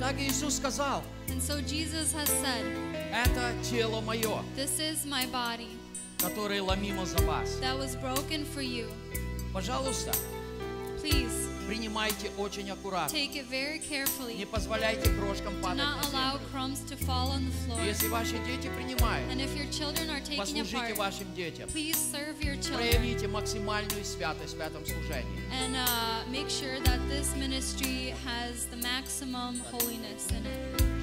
Speaker 6: Так Иисус сказал,
Speaker 2: And so Jesus has said,
Speaker 6: это тело мое,
Speaker 2: This is my body
Speaker 6: которое ломимо за вас.
Speaker 2: that was broken for you.
Speaker 6: Пожалуйста,
Speaker 2: Please
Speaker 6: принимайте очень аккуратно.
Speaker 2: take it very
Speaker 6: Не позволяйте крошкам падать
Speaker 2: not
Speaker 6: на
Speaker 2: allow
Speaker 6: землю.
Speaker 2: crumbs to fall on the floor.
Speaker 6: Если ваши дети принимают,
Speaker 2: And if your children are taking a
Speaker 6: послужите
Speaker 2: part,
Speaker 6: вашим детям.
Speaker 2: please serve your children
Speaker 6: Проявите максимальную святость в этом служении.
Speaker 2: and uh, make sure that this ministry has the maximum holiness in it.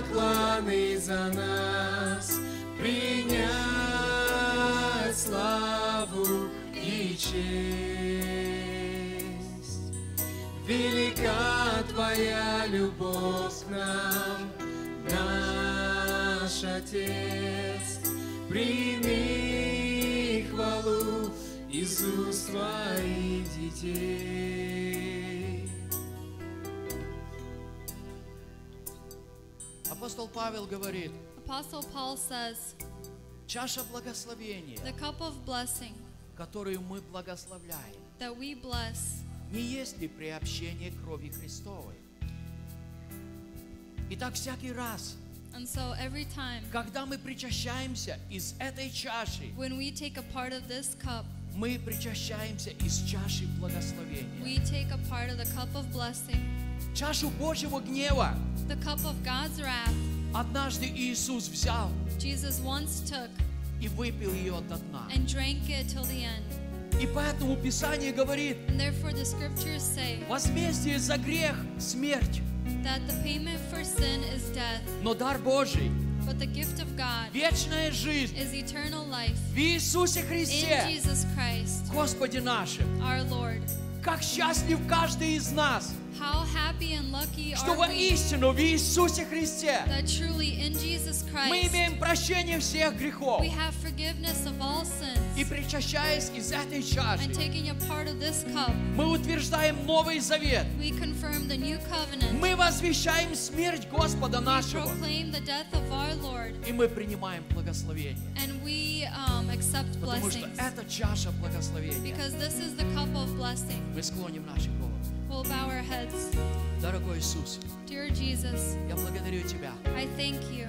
Speaker 4: Закланный за нас, принять славу и честь. Велика Твоя любовь к нам, наш Отец. Прими хвалу уст Твоих детей.
Speaker 6: Апостол Павел говорит,
Speaker 2: Apostle Paul says,
Speaker 6: чаша благословения,
Speaker 2: the cup of blessing
Speaker 6: которую мы благословляем,
Speaker 2: that we bless
Speaker 6: не есть ли приобщение крови Христовой? Итак, всякий раз,
Speaker 2: And so every time
Speaker 6: когда мы причащаемся из этой чаши,
Speaker 2: when we take a part of this cup,
Speaker 6: мы причащаемся из чаши благословения.
Speaker 2: we take a part of the cup of blessing,
Speaker 6: Чашу Божьего гнева
Speaker 2: the cup of God's wrath.
Speaker 6: Однажды Иисус взял
Speaker 2: Jesus once took
Speaker 6: и выпил ее до дна.
Speaker 2: and drank it till the end.
Speaker 6: И поэтому Писание говорит,
Speaker 2: And therefore the scriptures say
Speaker 6: возмездие за грех – смерть,
Speaker 2: that the payment for sin is death,
Speaker 6: но дар Божий
Speaker 2: but the gift of God –
Speaker 6: вечная жизнь
Speaker 2: is eternal life
Speaker 6: в Иисусе
Speaker 2: in
Speaker 6: Христе,
Speaker 2: Jesus Christ,
Speaker 6: Господе нашим.
Speaker 2: our Lord.
Speaker 6: Как счастлив каждый из нас,
Speaker 2: How happy and lucky
Speaker 6: что
Speaker 2: are we
Speaker 6: воистину в Иисусе Христе
Speaker 2: that truly in Jesus
Speaker 6: мы имеем прощение всех грехов.
Speaker 2: we have forgiveness of all
Speaker 6: И причащаясь из этой чаши,
Speaker 2: And taking a part of this cup,
Speaker 6: мы утверждаем Новый Завет.
Speaker 2: we confirm the new covenant.
Speaker 6: Мы возвещаем смерть Господа
Speaker 2: We
Speaker 6: нашего.
Speaker 2: proclaim the death of our Lord
Speaker 6: И мы принимаем благословение.
Speaker 2: and we um, accept
Speaker 6: Потому что это чаша благословения.
Speaker 2: because this is the cup of blessing.
Speaker 6: Мы склоним наши головы.
Speaker 2: We'll bow our heads.
Speaker 6: Дорогой Иисус,
Speaker 2: Dear Jesus,
Speaker 6: я благодарю Тебя,
Speaker 2: I thank you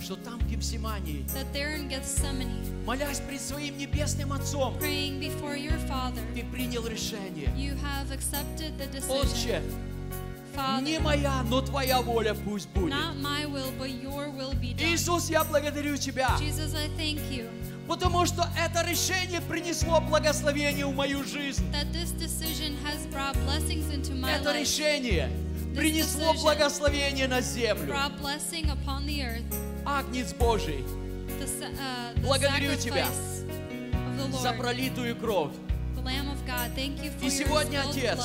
Speaker 6: что там, в Гефсимании,
Speaker 2: that there in Gethsemane,
Speaker 6: молясь пред своим небесным Отцом,
Speaker 2: praying before your Father,
Speaker 6: Ты принял решение.
Speaker 2: you have accepted the decision.
Speaker 6: Отче, не моя, но Твоя воля пусть будет.
Speaker 2: not my will, but your will be done.
Speaker 6: Иисус, я благодарю Тебя,
Speaker 2: Jesus, I thank you
Speaker 6: потому что это решение принесло благословение в мою жизнь. Это решение принесло благословение на землю. Агнец Божий
Speaker 2: uh,
Speaker 6: Благодарю Тебя за пролитую кровь. И сегодня, Отец,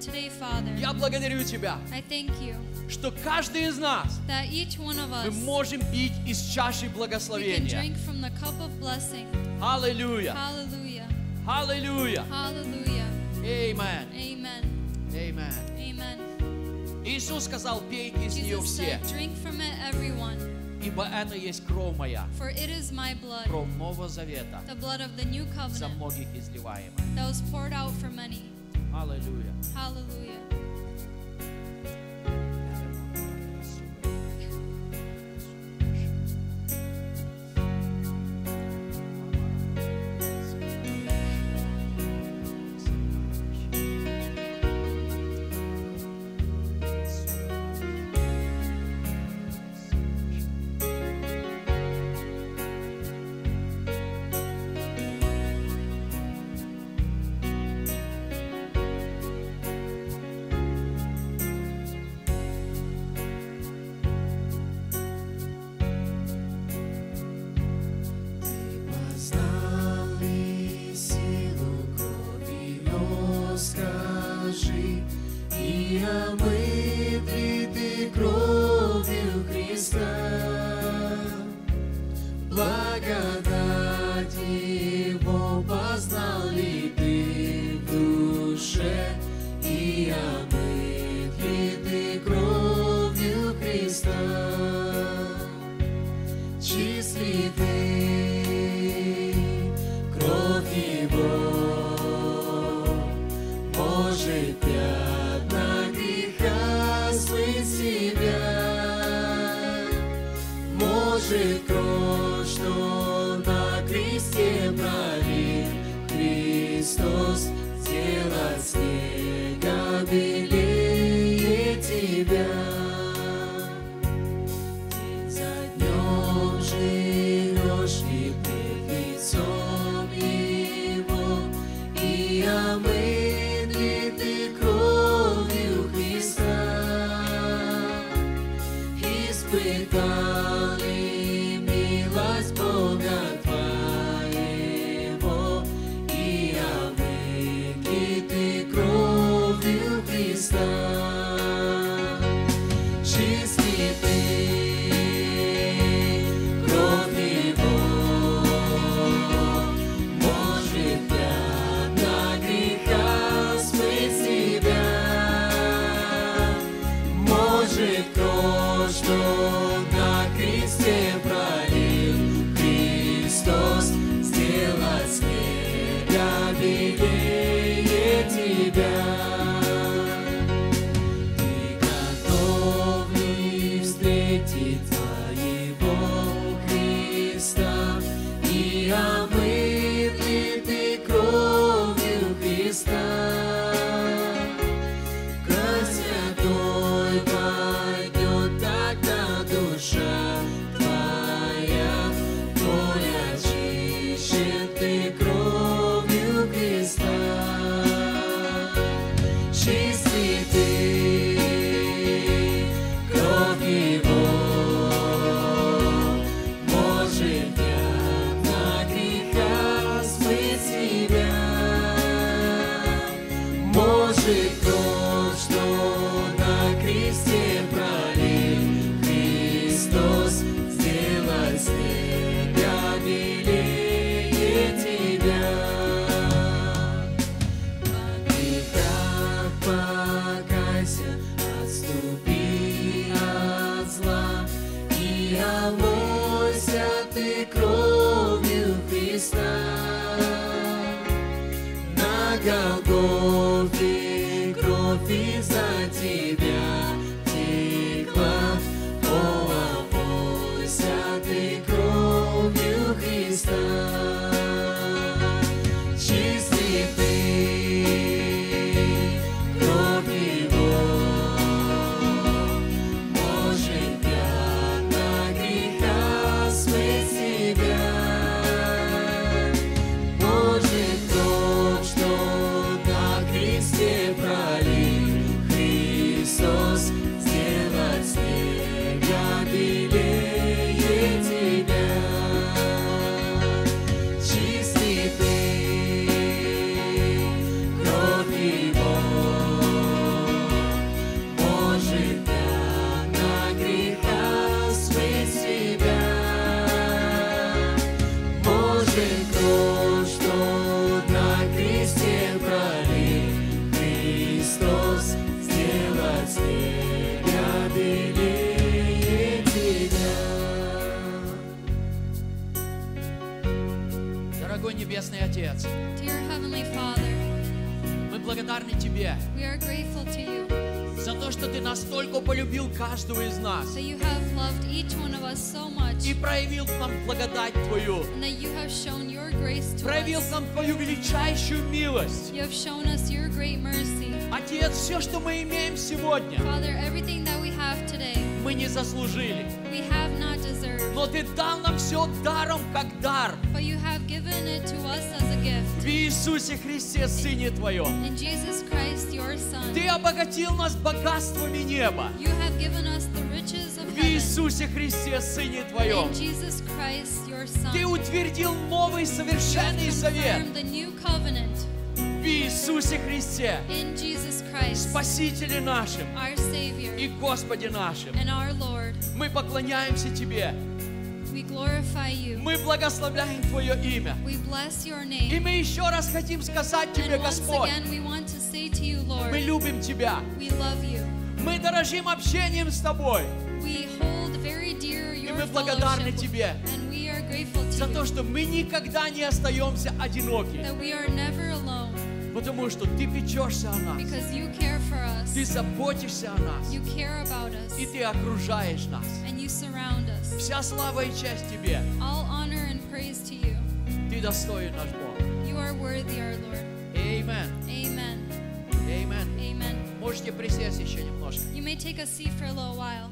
Speaker 2: today, Father,
Speaker 6: Я благодарю Тебя,
Speaker 2: I thank you
Speaker 6: что каждый из нас
Speaker 2: that each one of
Speaker 6: мы
Speaker 2: us
Speaker 6: можем пить из чаши
Speaker 2: we can
Speaker 6: благословения.
Speaker 2: drink from the cup of blessing.
Speaker 6: Аллилуйя!
Speaker 2: Hallelujah.
Speaker 6: Аллилуйя!
Speaker 2: Hallelujah.
Speaker 6: Amen.
Speaker 2: Amen.
Speaker 6: Amen.
Speaker 2: Amen.
Speaker 6: Иисус сказал, пейте из нее
Speaker 2: Jesus
Speaker 6: все,
Speaker 2: said, Drink from it, everyone,
Speaker 6: ибо это есть кровь моя,
Speaker 2: for it is my blood,
Speaker 6: кровь Нового Завета,
Speaker 2: the blood of the new
Speaker 6: за
Speaker 2: covenant
Speaker 6: многих изливаемая.
Speaker 2: that was poured out for many.
Speaker 6: Аллилуйя.
Speaker 2: Hallelujah.
Speaker 6: все, что мы имеем сегодня, мы не заслужили. Но Ты дал нам все даром, как дар. В Иисусе Христе, Сыне Твоем. Ты обогатил нас богатствами неба. В Иисусе Христе, Сыне Твоем. Ты утвердил новый совершенный завет. В Иисусе Христе.
Speaker 2: In Jesus Christ,
Speaker 6: Спасителе нашим
Speaker 2: our Savior,
Speaker 6: и Господе нашим.
Speaker 2: And our Lord.
Speaker 6: Мы поклоняемся Тебе.
Speaker 2: We glorify you.
Speaker 6: Мы благословляем Твое имя.
Speaker 2: We bless your name.
Speaker 6: И мы еще раз хотим сказать Тебе, Господь,
Speaker 2: again, we want to say to you, Lord,
Speaker 6: мы любим Тебя.
Speaker 2: We love you.
Speaker 6: Мы дорожим общением с Тобой.
Speaker 2: We hold very dear your и
Speaker 6: мы благодарны Тебе
Speaker 2: and we are grateful to
Speaker 6: за
Speaker 2: то,
Speaker 6: что мы никогда не остаемся одиноки.
Speaker 2: That we are never alone
Speaker 6: Потому что Ты печешься о нас.
Speaker 2: because you care for us.
Speaker 6: Ты заботишься о нас.
Speaker 2: You care about us
Speaker 6: И Ты окружаешь нас.
Speaker 2: and you surround us.
Speaker 6: Вся слава и честь Тебе.
Speaker 2: All honor and praise to you.
Speaker 6: Ты достоин наш Бог.
Speaker 2: You are worthy, our Lord.
Speaker 6: Amen.
Speaker 2: Amen.
Speaker 6: Amen.
Speaker 2: Amen.
Speaker 6: Можете присесть еще немножко.
Speaker 2: You may take a seat for a little while.